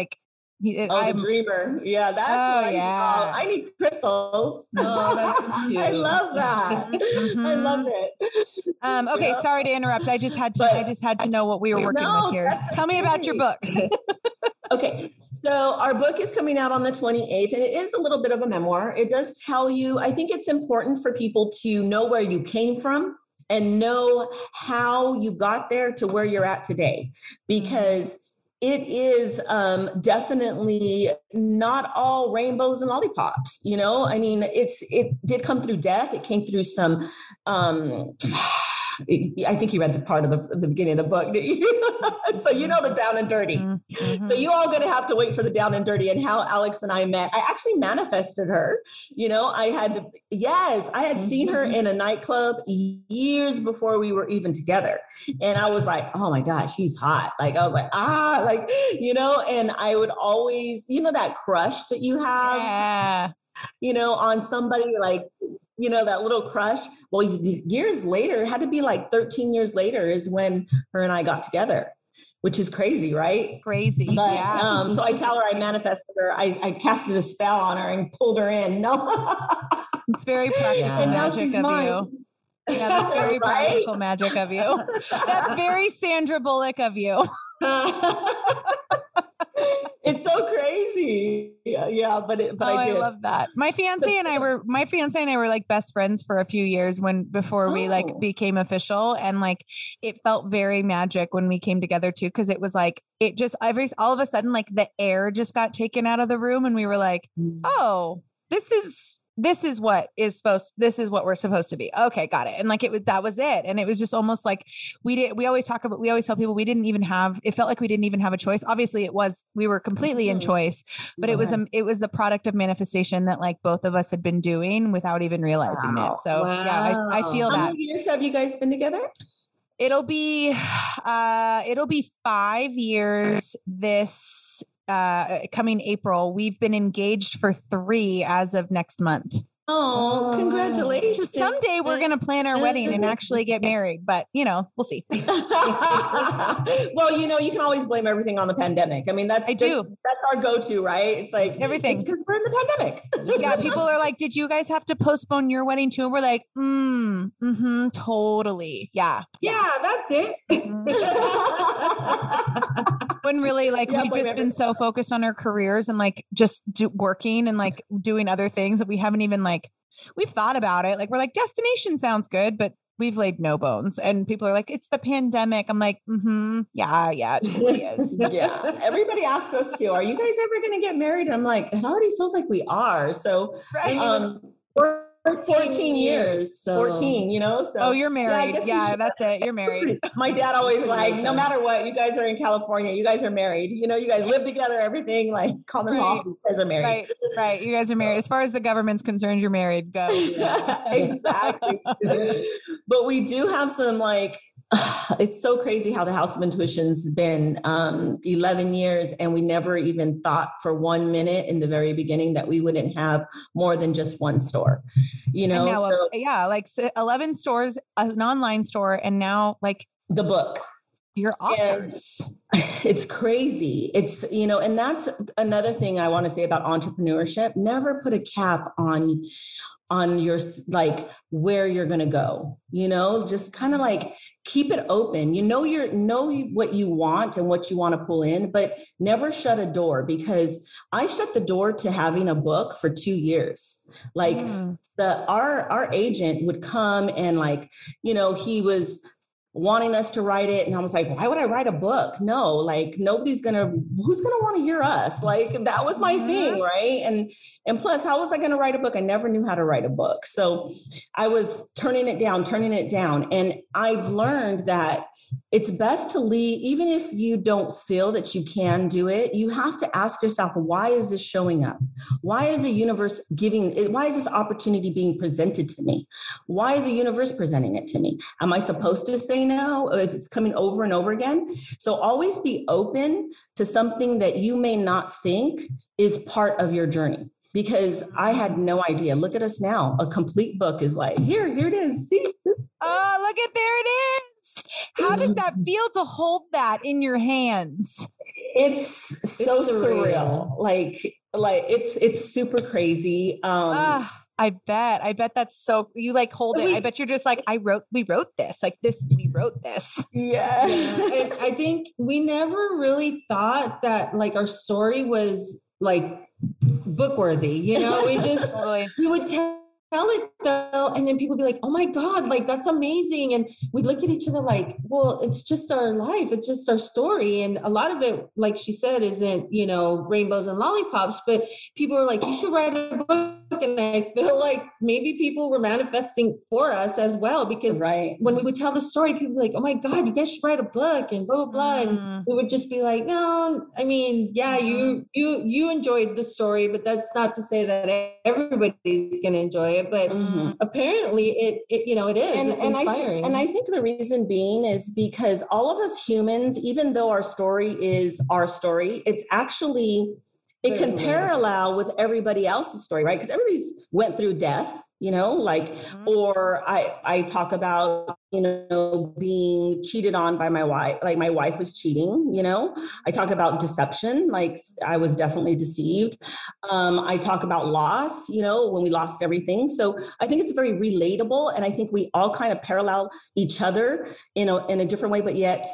he, oh, I'm, the dreamer. Yeah, that's oh, what yeah. I need crystals. Oh, that's cute. I love that. Mm-hmm. I love it. Um, okay, yeah. sorry to interrupt. I just had to. But, I just had to know what we were working no, with here. Tell me about your book. okay, so our book is coming out on the 28th, and it is a little bit of a memoir. It does tell you. I think it's important for people to know where you came from and know how you got there to where you're at today, because it is um, definitely not all rainbows and lollipops you know? I mean it's it did come through death. It came through some um, I think you read the part of the, the beginning of the book, so you know the down and dirty. Mm-hmm. So you all going to have to wait for the down and dirty and how Alex and I met. I actually manifested her. You know, I had yes, I had mm-hmm. seen her mm-hmm. in a nightclub years before we were even together, and I was like, oh my god, she's hot. Like I was like, ah, like you know, and I would always, you know, that crush that you have. Yeah you know, on somebody like you know, that little crush. Well, years later, had to be like 13 years later is when her and I got together, which is crazy, right? Crazy. But, yeah. Um, so I tell her I manifested her. I, I casted a spell on her and pulled her in. No. it's very practical yeah. magic of mine. you. Yeah, that's very right? practical magic of you. That's very Sandra Bullock of you it's so crazy. Yeah, yeah but it, but oh, I, I, love that. My fiance and I were my fiance and I were like best friends for a few years when before oh. we like oh. became official, and like it felt very magic when we came together too because it was like it just every all of a sudden like the air just got taken out of the room and we were like, mm. oh, this is this is what is supposed this is what we're supposed to be. Okay got it. And like it was that was it. And it was just almost like we did we always talk about we always tell people we didn't even have it felt like we didn't even have a choice. Obviously it was we were completely in mm-hmm. choice but it was a it was the product of manifestation that like both of us had been doing without even realizing wow. it so wow. yeah I, I feel How that. many years have you guys been together? It'll be uh it'll be five years this uh, coming April. We've been engaged for three as of next month. Oh, congratulations. Someday we're going to plan our wedding and actually get married, but you know, we'll see. well, you know, you can always blame everything on the pandemic. I mean, that's I do. That's our go-to, right? It's like everything because we're in the pandemic. yeah, people are like, "Did you guys have to postpone your wedding too?" And we're like, "Mm, mm-hmm, totally, yeah, yeah, that's it." When really, like, yeah, we've just been so focused on our careers and like just do, working and like doing other things that we haven't even like we've thought about it. Like we're like destination sounds good, but we've laid no bones. And people are like, it's the pandemic. I'm like, mm-hmm, yeah, yeah, it really is. yeah. Everybody asks us too, are you guys ever gonna get married? I'm like, it already feels like we are. So right. um, we're 14 years. So. 14, you know? So Oh, you're married. Yeah, yeah that's it. You're married. My dad always like, no matter what, you guys are in California, you guys are married. You know, you guys live together, everything like common right. law, you guys are married. Right, right. You guys are married. As far as the government's concerned, you're married. Go. Yeah, exactly. but we do have some like it's so crazy how the House of Intuition's been um, 11 years, and we never even thought for one minute in the very beginning that we wouldn't have more than just one store. You know, now, so, yeah, like 11 stores, an online store, and now like the book your authors. And it's crazy. It's, you know, and that's another thing I want to say about entrepreneurship. Never put a cap on on your like where you're going to go you know just kind of like keep it open you know you're know what you want and what you want to pull in but never shut a door because i shut the door to having a book for two years like mm. the our our agent would come and like you know he was wanting us to write it. And i was like why would i write a book? No like nobody's gonna who's gonna want to hear us? Like that was my mm-hmm. thing right? And and plus how was i gonna write a book? I never knew how to write a book. So i was turning it down turning it down. And i've learned that it's best to leave even if you don't feel that you can do it you have to ask yourself why is this showing up? Why is the universe giving why is this opportunity being presented to me? Why is the universe presenting it to me? Am i supposed to say if it's coming over and over again. So always be open to something that you may not think is part of your journey because I had no idea. Look at us now. A complete book is like, here, here it is. See? Oh, look at there it is. How does that feel to hold that in your hands? It's so it's surreal. surreal. Like, like it's it's super crazy. Um ah. I bet. I bet that's so you like hold it. I bet you're just like, I wrote, we wrote this. Like this, we wrote this. Yeah. yeah. And I think we never really thought that like our story was like book worthy. You know, we just we would tell tell it though and then people be like oh my god like that's amazing and we'd look at each other like well it's just our life it's just our story and a lot of it like she said isn't you know rainbows and lollipops but people are like you should write a book and i feel like maybe people were manifesting for us as well because right when we would tell the story people were like oh my god you guys should write a book and blah blah blah mm. and we would just be like no i mean yeah mm. you mm-hmm. you you enjoyed the story but that's not to say that everybody's going to enjoy it it, but mm-hmm. apparently it, it, you know, it is. And, it's and inspiring. I, and I think the reason being is because all of us humans, even though our story is our story, it's actually it can parallel with everybody else's story right? Because everybody's went through death you know like mm-hmm. or i i talk about you know being cheated on by my wife like my wife was cheating you know? I talk about deception like i was definitely deceived. Um, i talk about loss you know when we lost everything. So i think it's very relatable and i think we all kind of parallel each other you know in a different way but yet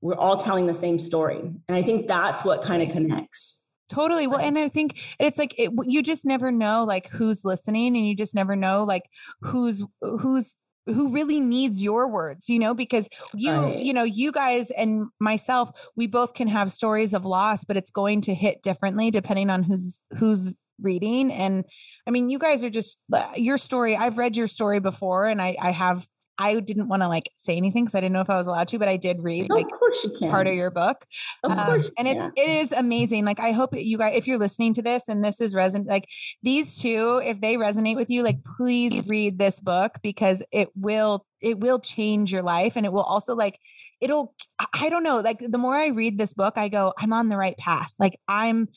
we're all telling the same story. And i think that's what kind of connects Totally. Well, and I think it's like it, you just never know like who's listening and you just never know like who's who's who really needs your words, you know, because you, right. you know, you guys and myself, we both can have stories of loss, but it's going to hit differently depending on who's who's reading. And I mean, you guys are just uh, your story. I've read your story before and I I have I didn't want to like say anything because I didn't know if I was allowed to, but I did read like of course you can. part of your book. Of um, course, and it's it is amazing. Like I hope you guys, if you're listening to this and this is resonant, like these two, if they resonate with you, like please read this book because it will it will change your life and it will also like it'll i don't know like the more i read this book i go i'm on the right path like i'm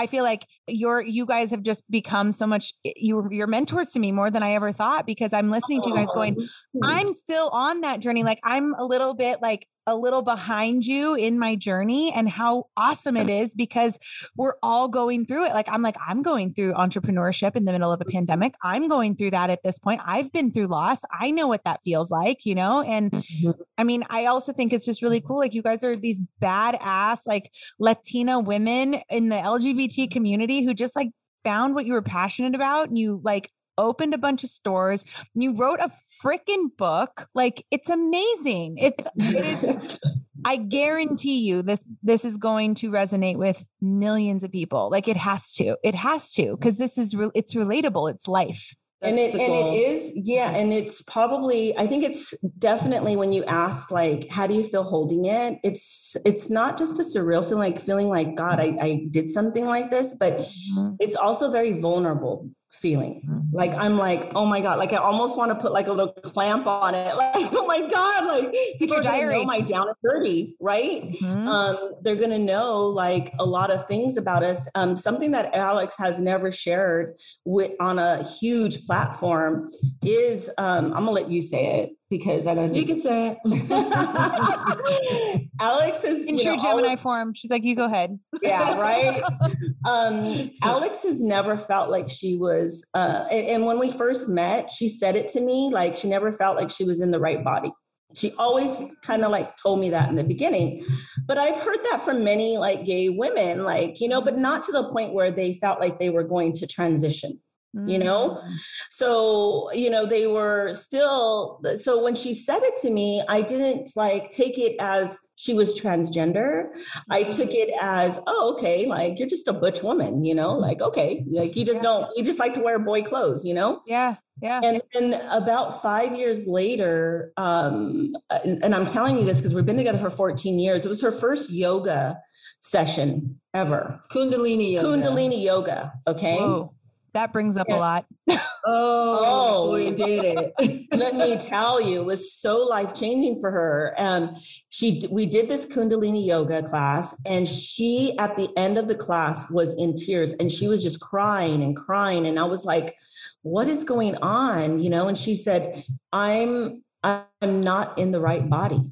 I feel like you're you guys have just become so much you you're mentors to me more than I ever thought because I'm listening to you guys going, oh, I'm still on that journey. Like I'm a little bit like a little behind you in my journey and how awesome it is because we're all going through it. Like I'm like, I'm going through entrepreneurship in the middle of a pandemic. I'm going through that at this point. I've been through loss. I know what that feels like, you know? And mm-hmm. I mean, I also think it's just really cool. Like you guys are these badass, like Latina women in the LGBT community who just like found what you were passionate about and you like opened a bunch of stores you wrote a freaking book. Like it's amazing. It's it is i guarantee you this this is going to resonate with millions of people. Like it has to it has to because this is re- it's relatable. It's life. That's and it and it is yeah and it's probably i think it's definitely when you ask like how do you feel holding it? It's it's not just a surreal feeling like feeling like god i, I did something like this but mm-hmm. it's also very vulnerable feeling. Mm-hmm. Like I'm like, oh my God, like I almost want to put like a little clamp on it. Like, oh my God, like people are gonna know my down and dirty, right? Mm-hmm. Um, they're gonna know like a lot of things about us. Um, something that Alex has never shared with on a huge platform is um, I'm gonna let you say it because I don't think you can say it. Alex is in true know, Gemini form. She's like, you go ahead. Yeah, right. um, Alex has never felt like she was, uh, and, and when we first met, she said it to me like she never felt like she was in the right body. She always kind of like told me that in the beginning. But I've heard that from many like gay women, like, you know, but not to the point where they felt like they were going to transition you know? Mm. so you know they were still so when she said it to me i didn't like take it as she was transgender. I mm-hmm. took it as oh okay like you're just a butch woman you know? Like okay like you just yeah. don't you just like to wear boy clothes you know? Yeah yeah. And then about five years later um and i'm telling you this because we've been together for 14 years it was her first yoga session ever. Kundalini yoga. Kundalini yoga okay? Whoa that brings up yeah. a lot. oh, oh, we did it. Let me tell you, it was so life changing for her. Um, she we did this Kundalini yoga class, and she at the end of the class was in tears, and she was just crying and crying, and I was like, "What is going on?" You know, and she said, "I'm I'm not in the right body,"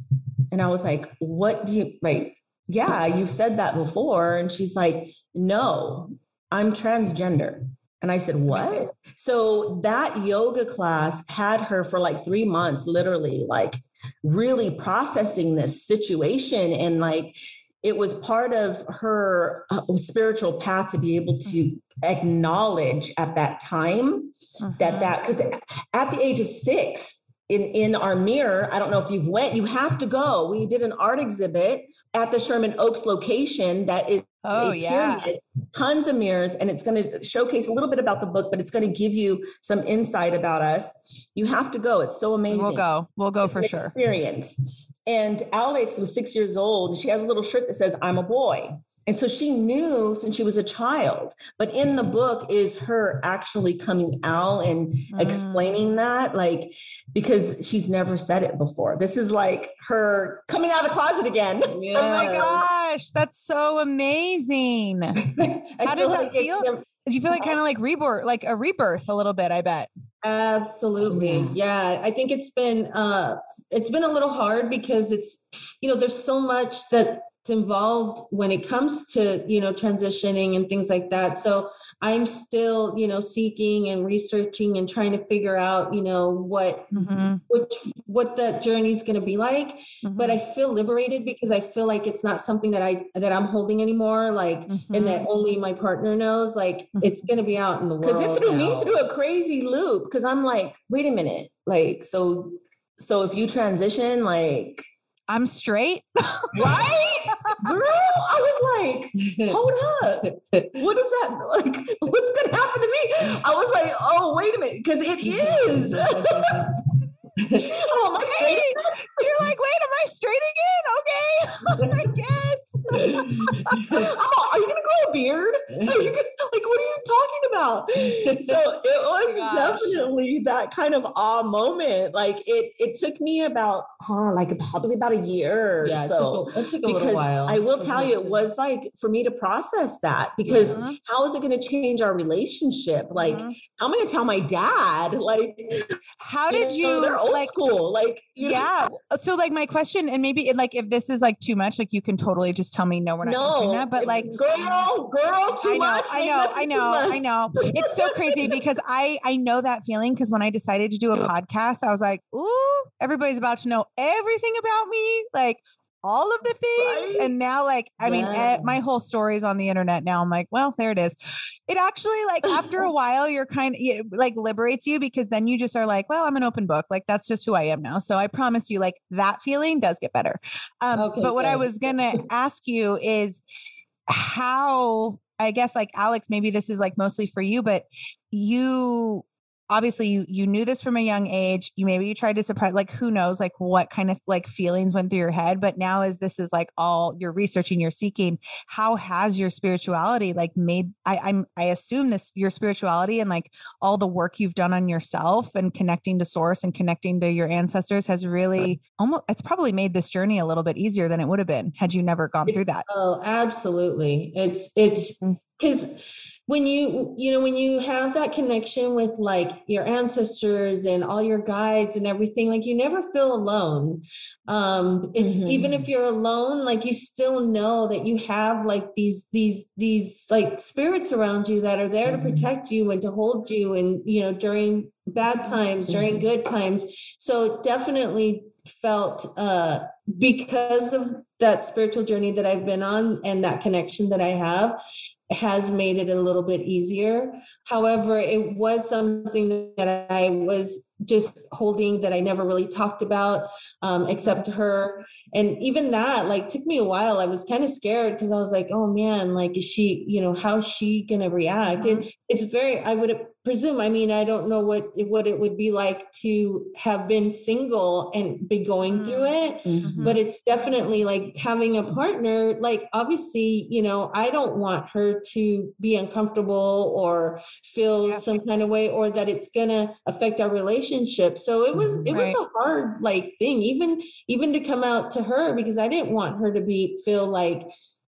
and I was like, "What do you like?" Yeah, you've said that before, and she's like, "No, I'm transgender." And I said, What? So that yoga class had her for like three months, literally, like really processing this situation. And like it was part of her uh, spiritual path to be able to mm-hmm. acknowledge at that time uh-huh. that mm-hmm. that, because at the age of six, in in our mirror i don't know if you've went you have to go we did an art exhibit at the sherman oaks location that is oh yeah. tons of mirrors and it's going to showcase a little bit about the book but it's going to give you some insight about us. You have to go. It's so amazing. we'll go. We'll go it's for sure. experience. And alex was six years old she has a little shirt that says i'm a boy and so she knew since she was a child, but in the book is her actually coming out and mm. explaining that, like, because she's never said it before. This is like her coming out of the closet again. Yeah. oh my gosh, that's so amazing. How does that like feel? Do you feel like kind of like rebirth, like a rebirth a little bit, I bet. Absolutely. Yeah. I think it's been uh it's been a little hard because it's you know there's so much that involved when it comes to you know transitioning and things like that so i'm still you know seeking and researching and trying to figure out you know what mm-hmm. which what that journey is going to be like mm-hmm. but i feel liberated because i feel like it's not something that i that i'm holding anymore like mm-hmm. and that mm-hmm. only my partner knows like mm-hmm. it's going to be out in the world because it threw now. me through a crazy loop because i'm like wait a minute like so so if you transition like I'm straight. right? Girl, I was like, hold up. What is that? Like, what's going to happen to me? I was like, oh, wait a minute. Because it is. oh, am I straight? You're like, wait, am I straight again? Okay. I guess. are you gonna grow a beard? Are you gonna, like what are you talking about? So it oh was oh definitely that kind of awe moment. Like it it took me about huh, like probably about a year yeah, so. It took a, it took a because while. I will tell you, it was like for me to process that because yeah. how is it going to change our relationship? Like, how am going to tell my dad? Like, how did you? you they're old like, school. Like, yeah. Know? So, like, my question, and maybe like if this is like too much, like you can totally just tell me no, we're not no, doing that. But like, girl, girl, too I know, much. I know, I know, I know. It's so crazy because I I know that feeling because when I decided to do a podcast, I was like, ooh, everybody's about to know everything about me. Like all of the things. Right? And now, like, I mean, my whole story is on the internet now. I'm like, well, there it is. It actually, like, after a while, you're kind of like liberates you because then you just are like, well, I'm an open book. Like, that's just who I am now. So I promise you, like, that feeling does get better. Um, okay, but what. I was going to ask you is how, I guess, like, Alex, maybe this is like mostly for you, but you obviously you you knew this from a young age. You maybe you tried to suppress like who knows like what kind of like feelings went through your head but now as this is like all you're researching you're seeking how has your spirituality like made i i'm i assume this your spirituality and like all the work you've done on yourself and connecting to source and connecting to your ancestors has really almost it's probably made this journey a little bit easier than it would have been had you never gone through that. Oh absolutely. It's it's because mm when you you know when you have that connection with like your ancestors and all your guides and everything like you never feel alone um it's mm-hmm. even if you're alone like you still know that you have like these these these like spirits around you that are there mm-hmm. to protect you and to hold you and you know during bad times mm-hmm. during good times so definitely felt uh because of that spiritual journey that I've been on and that connection that I have has made it a little bit easier. However, it was something that I was just holding that I never really talked about, um, except to her and even that like took me a while i was kind of scared because i was like oh man like is she you know how's she gonna react and. It's very i would presume i mean i don't know what what it would be like to have been single and be going through mm-hmm. it mm-hmm. but it's definitely like having a partner like obviously you know i don't want her to be uncomfortable or feel yeah. some kind of way or that it's gonna affect our relationship so it was it right. was a hard like thing even even to come out to to her because I didn't want her to be feel like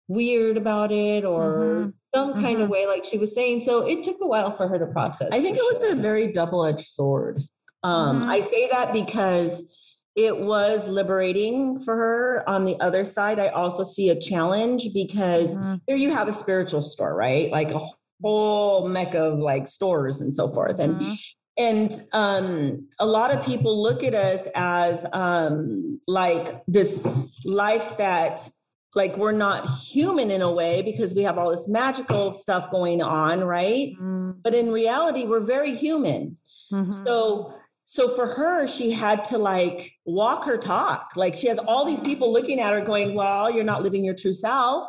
weird about it or mm-hmm. Some kind mm-hmm. of way like she was saying so it took a while for her to process i think it was sure. a very double-edged sword um, mm-hmm. i say that because it was liberating for her on the other side i also see a challenge because mm-hmm. here you have a spiritual store right like a whole mecca of like stores and so forth and mm-hmm and um, a lot of people look at us as um, like this life that like we're not human in a way because we have all this magical stuff going on right mm-hmm. but in reality we're very human mm-hmm. so so for her she had to like walk her talk like she has all these people looking at her going well you're not living your true self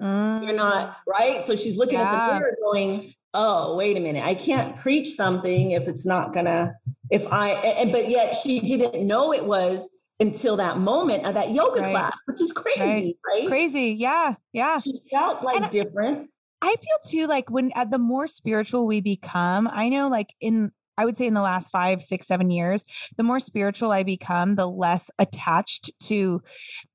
mm-hmm. you're not mm. right so she's looking yeah. at the mirror going oh wait a minute i can't preach something if it's not gonna if i and but yet she didn't know it was until that moment of that yoga right. class which is crazy right. right, crazy yeah yeah she felt like and different i feel too like when at the more spiritual we become i know like in I would say in the last five, six, seven years, the more spiritual I become, the less attached to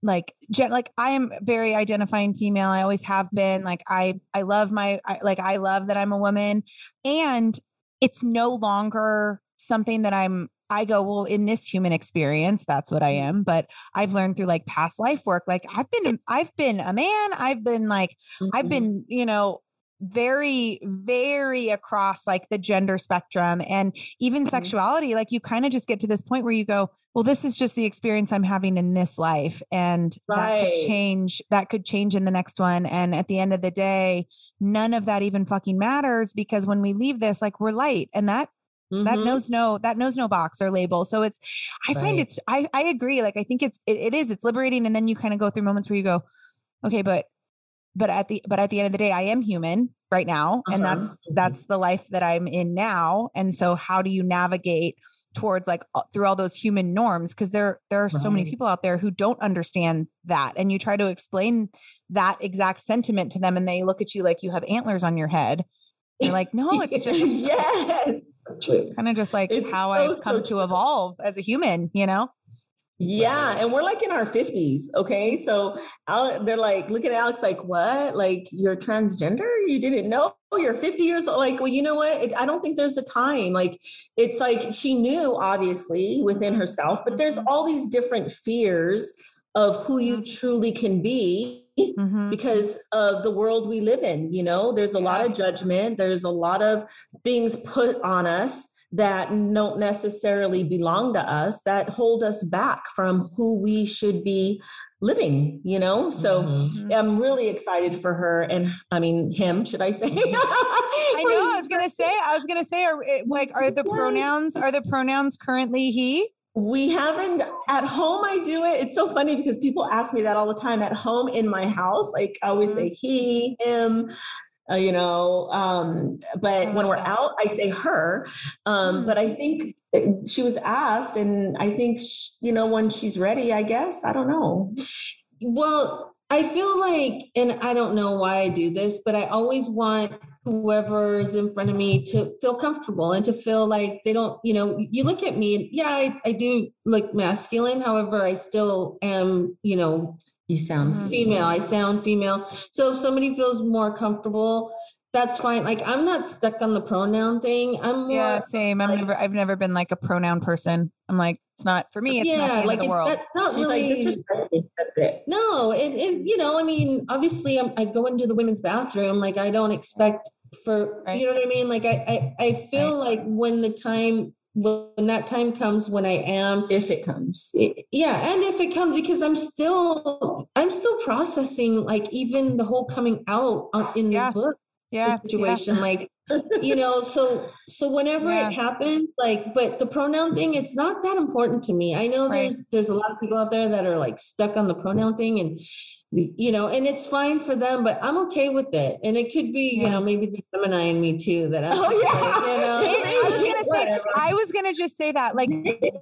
like, gen- like I am very identifying female. I always have been like, I, I love my, I, like, I love that I'm a woman and it's no longer something that I'm I go, well, in this human experience, that's what I mm-hmm. am. But I've learned through like past life work, like I've been, I've been a man. I've been like, mm-hmm. I've been, you know, very very across like the gender spectrum and even mm-hmm. sexuality like you kind of just get to this point where you go well this is just the experience i'm having in this life and right. that could change that could change in the next one and at the end of the day none of that even fucking matters because when we leave this like we're light and that Mm-hmm. that knows no that knows no box or label so it's i right. find it's i i agree like i think it's it, it is it's liberating and then you kind of go through moments where you go okay but but at the but at the end of the day i am human right now uh-huh. and that's mm-hmm. that's the life that i'm in now and so how do you navigate towards like through all those human norms because there there are right. so many people out there who don't understand that and you try to explain that exact sentiment to them and they look at you like you have antlers on your head you're like no it's just yes kind of just like it's how so, i've come so to evolve as a human you know yeah, and we're like in our 50s. Okay. So they're like, look at Alex, like, what? Like, you're transgender? You didn't know you're 50 years old. Like, well, you know what? It, I don't think there's a time. Like, it's like she knew, obviously, within herself, but there's mm-hmm. all these different fears of who you mm-hmm. truly can be mm-hmm. because of the world we live in. You know, there's a lot of judgment, there's a lot of things put on us that don't necessarily belong to us that hold us back from who we should be living you know? So mm-hmm. i'm really excited for her and i mean him should i say? I know i was gonna say i was gonna say are eh, like are the pronouns are the pronouns currently he we haven't at home i do it it's so funny because people ask me that all the time at home in my house like i always say mm-hmm. he him uh, you know. Um, but when we're out, I say her. Um, Mm. But I think uh, she was asked, and I think sh you know when she's ready. I guess I don't know. Well, I feel like, and I don't know why I do this, but I always want whoever is in front of me to feel comfortable and to feel like they don't, you know, you look at me and yeah, I, I do look masculine. However, I still am, you know, You sound Mhm. female. I sound female. So if somebody feels more comfortable, that's fine. Like I'm not stuck on the pronoun thing. I'm more Yeah, same. I'm like- never I've never been like a pronoun person. I'm like, it's not for me, it's not the yeah, like the it- world. that's not She's really like disrespectful. That's it. No, and, and you know, I mean, obviously, I'm, I go into the women's bathroom. Like, I don't expect for Right. you know what I mean. Like, I I, I feel like when the time when that time comes when I am, If it comes. yeah, and if it comes, because I'm still I'm still processing like even the whole coming out on, in Yeah. this book yeah. yeah. situation, like you know so so whenever Yeah. it happens like but the pronoun thing it's not that important to me i know Right. there's there's a lot of people out there that are like stuck on the pronoun thing and you know and it's fine for them but i'm okay with it and it could be Yeah. you know maybe the Gemini in me too that i'm Oh, yeah. like, you know I was gonna say, I was gonna just say that, like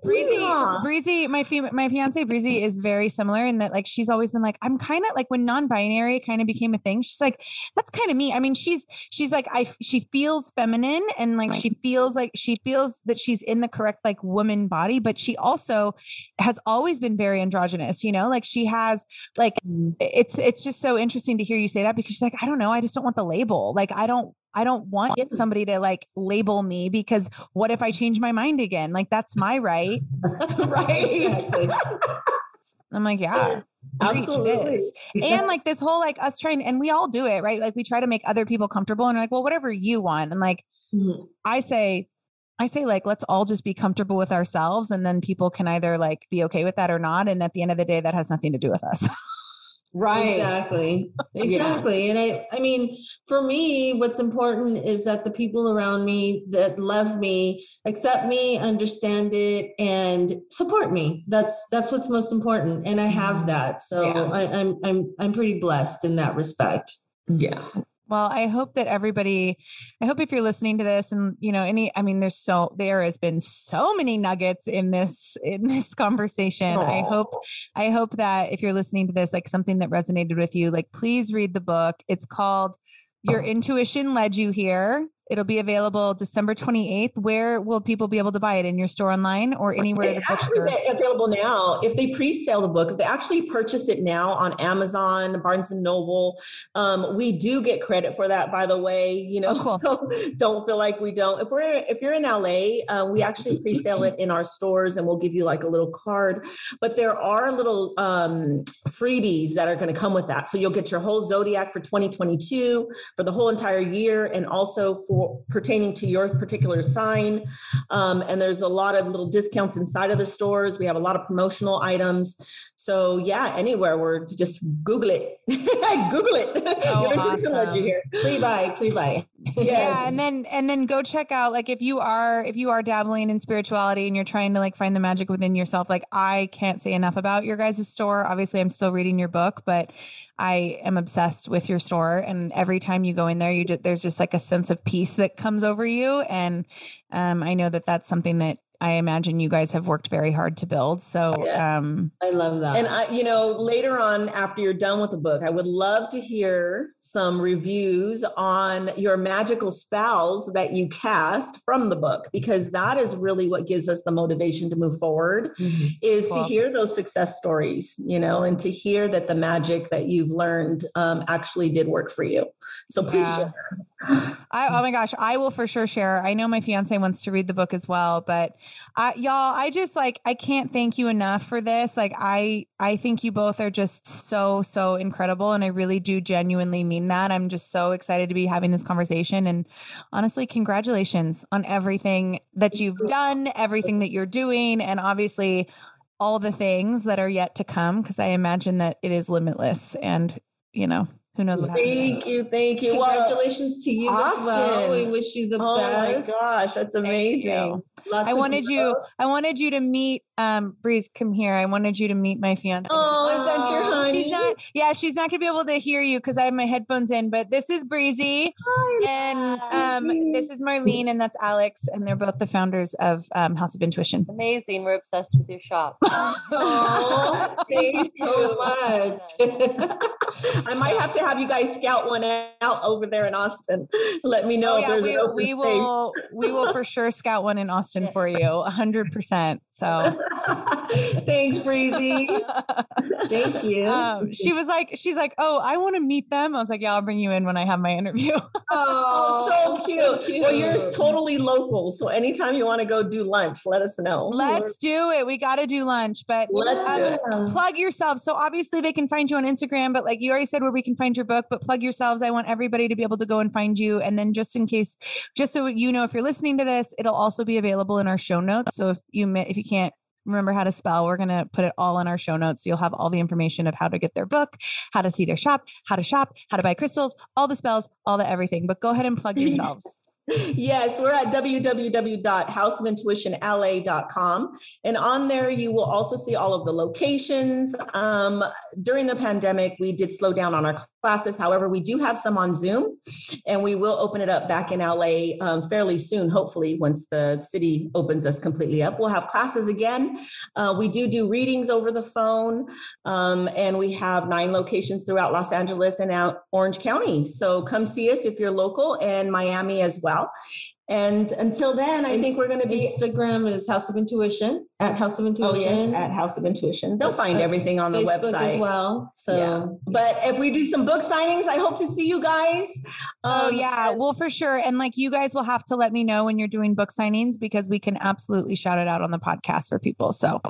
Breezy, Yeah. Breezy, my fem- my fiance Breezy is very similar in that, like, she's always been like, I'm kind of like when non-binary kind of became a thing. She's like, that's kind of me. I mean, she's she's like, I she feels feminine and like she feels like she feels that she's in the correct like woman body, but she also has always been very androgynous. You know, like she has like mm. it's it's just so interesting to hear you say that because she's like, I don't know, I just don't want the label. Like, I don't. I don't want somebody to like label me because what if I change my mind again? Like that's my right. Right. I'm like, yeah, Absolutely. And like this whole like us trying, and we all do it, right? Like we try to make other people comfortable, and like, well, whatever you want. And like Mhm. I say, I say, like let's all just be comfortable with ourselves, and then people can either like be okay with that or not. And at the end of the day, that has nothing to do with us. Right. Exactly. Exactly. And I I mean, for me, what's important is that the people around me that love me, accept me, understand it, and support me. That's that's what's most important. And I have mm-hmm. that. So Yeah. I, I'm I'm I'm pretty blessed in that respect. Yeah. Well, I hope that everybody, I hope if you're listening to this and you know, any, I mean, there's so there has been so many nuggets in this in this conversation. I hope, I hope that if you're listening to this, like something that resonated with you, like please read the book. It's called Your Intuition Led You Here. It'll be available December 28th. Where will people be able to buy it? In your store online or anywhere It's actually available now. If they pre-sale the book, if they actually purchase it now on Amazon, Barnes and Noble, um, we do get credit for that. By the way, you know, Oh, cool. so don't feel like we don't. If we're if you're in LA, uh, we actually pre-sale it in our stores, and we'll give you like a little card. But there are little um, freebies that are going to come with that. So you'll get your whole zodiac for 2022 for the whole entire year, and also for pertaining to your particular sign. Um, and there's a lot of little discounts inside of the stores. We have a lot of promotional items. So yeah, anywhere we're just Google it. Google it. So Your intuition led awesome. you here. Pre-buy, pre-buy. yeah and then and then go check out like if you are if you are dabbling in spirituality and you're trying to like find the magic within yourself like i can't say enough about your guys' store obviously i'm still reading your book but i am obsessed with your store and every time you go in there you just there's just like a sense of peace that comes over you and um i know that that's something that i imagine you guys have worked very hard to build so Yeah. um I love that. And I, you know, later on, after you're done with the book, I would love to hear some reviews on your magical spells that you cast from the book, because that is really what gives us the motivation to move forward. Mhm. Is Cool. to hear those success stories, you know, and to hear that the magic that you've learned um, actually did work for you. So please Yeah. share. I, oh my gosh, I will for sure share. I know my fiance wants to read the book as well, but I, y'all, I just like I can't thank you enough for this. Like I, I think you both are just so so incredible, and I really do genuinely mean that. I'm just so excited to be having this conversation, and honestly, congratulations on everything that you've done, everything that you're doing, and obviously all the things that are yet to come. Because I imagine that it is limitless, and you know who knows what happens. Thank you, thank you. Congratulations well, to you Austin. as well. We wish you the oh best. Oh my gosh, that's amazing. I wanted people. you. I wanted you to meet um Breeze. Come here. I wanted you to meet my fiance. Oh, is that your honey? She's not. Yeah, she's not gonna be able to hear you because I have my headphones in. But this is Breezy, Hi, and um, this is Marlene, and that's Alex, and they're both the founders of um, House of Intuition. Amazing. We're obsessed with your shop. oh, thank you so much. I might have to have you guys scout one out over there in Austin. Let me know oh, yeah, if there's we, an open we will. We will for sure scout one in Austin for you, hundred percent. So, thanks, Breezy. Thank you. Um, she was like, she's like, oh, I want to meet them. I was like, yeah, I'll bring you in when I have my interview. oh, so cute. so cute. Well, yours totally local, so anytime you want to go do lunch, let us know. Let's do it. We got to do lunch, but let's um, do it. Plug yourself. So obviously they can find you on Instagram, but like you already said, where we can find your book. But plug yourselves. I want everybody to be able to go and find you, and then just in case, just so you know, if you're listening to this, it'll also be available in our show notes. So if you if you can't remember how to spell, we're going to put it all in our show notes. So you'll have all the information of how to get their book, how to see their shop, how to shop, how to buy crystals, all the spells, all the everything. But go ahead and plug yourselves yes, we're at www.houseofintuitionla.com. And on there, you will also see all of the locations. Um, during the pandemic, we did slow down on our classes. However, we do have some on Zoom, and we will open it up back in LA um, fairly soon, hopefully, once the city opens us completely up. We'll have classes again. Uh, we do do readings over the phone, um, and we have nine locations throughout Los Angeles and out Orange County. So come see us if you're local and Miami as well well. And until then, I think we're going to be Instagram is House of Intuition at House of Intuition. Oh, yes, at House of Intuition. They'll find everything on Facebook the website as well. So, yeah. but if we do some book signings, I hope to see you guys. Oh, um, oh yeah, well for sure. And like you guys will have to let me know when you're doing book signings because we can absolutely shout it out on the podcast for people. So,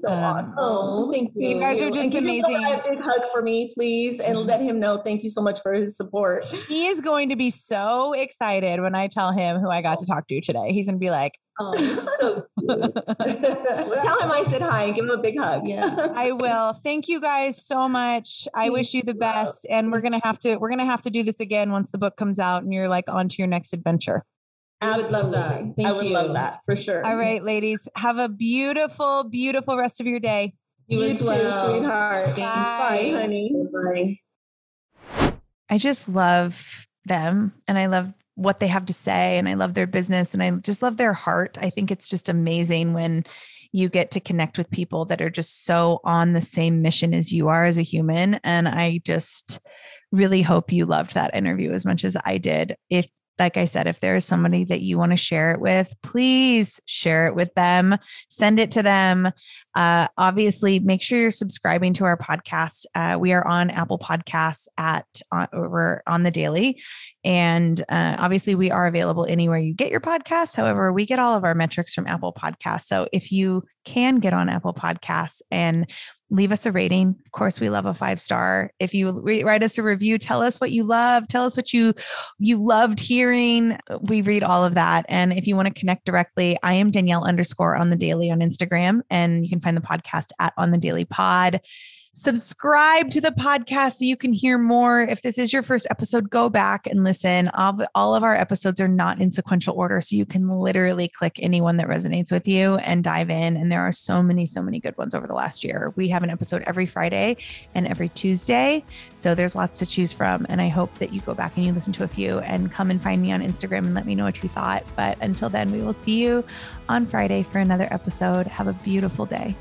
so um, oh, thank you. You guys are just amazing. A big hug for me, please, and mm-hmm. let him know thank you so much for his support. He is going to be so excited when I tell him who I got to talk to today. He's going to be like, Oh, so tell him I said hi and give him a big hug. Yeah, I will. Thank you guys so much. I wish you the best, and we're gonna have to we're gonna have to do this again once the book comes out and you're like on to your next adventure. I would love that. Thank I would you. love that for sure. All right, ladies, have a beautiful, beautiful rest of your day. You, you too, well. sweetheart. Bye. Bye, honey. Bye. I just love them, and I love what they have to say and I love their business and I just love their heart. I think it's just amazing when you get to connect with people that are just so on the same mission as you are as a human and I just really hope you loved that interview as much as I did. If like I said, if there is somebody that you want to share it with, please share it with them, send it to them. Uh, obviously, make sure you're subscribing to our podcast. Uh, we are on Apple Podcasts at uh, over on the daily. And uh, obviously, we are available anywhere you get your podcasts. However, we get all of our metrics from Apple Podcasts. So if you can get on Apple Podcasts and leave us a rating. Of course, we love a five star. If you write us a review, tell us what you love. Tell us what you you loved hearing. We read all of that. And if you want to connect directly, I am Danielle underscore on the daily on Instagram, and you can find the podcast at on the daily pod subscribe to the podcast so you can hear more. If this is your first episode, go back and listen. All, of our episodes are not in sequential order. So you can literally click anyone that resonates with you and dive in. And there are so many, so many good ones over the last year. We have an episode every Friday and every Tuesday. So there's lots to choose from. And I hope that you go back and you listen to a few and come and find me on Instagram and let me know what you thought. But until then, we will see you on Friday for another episode. Have a beautiful day.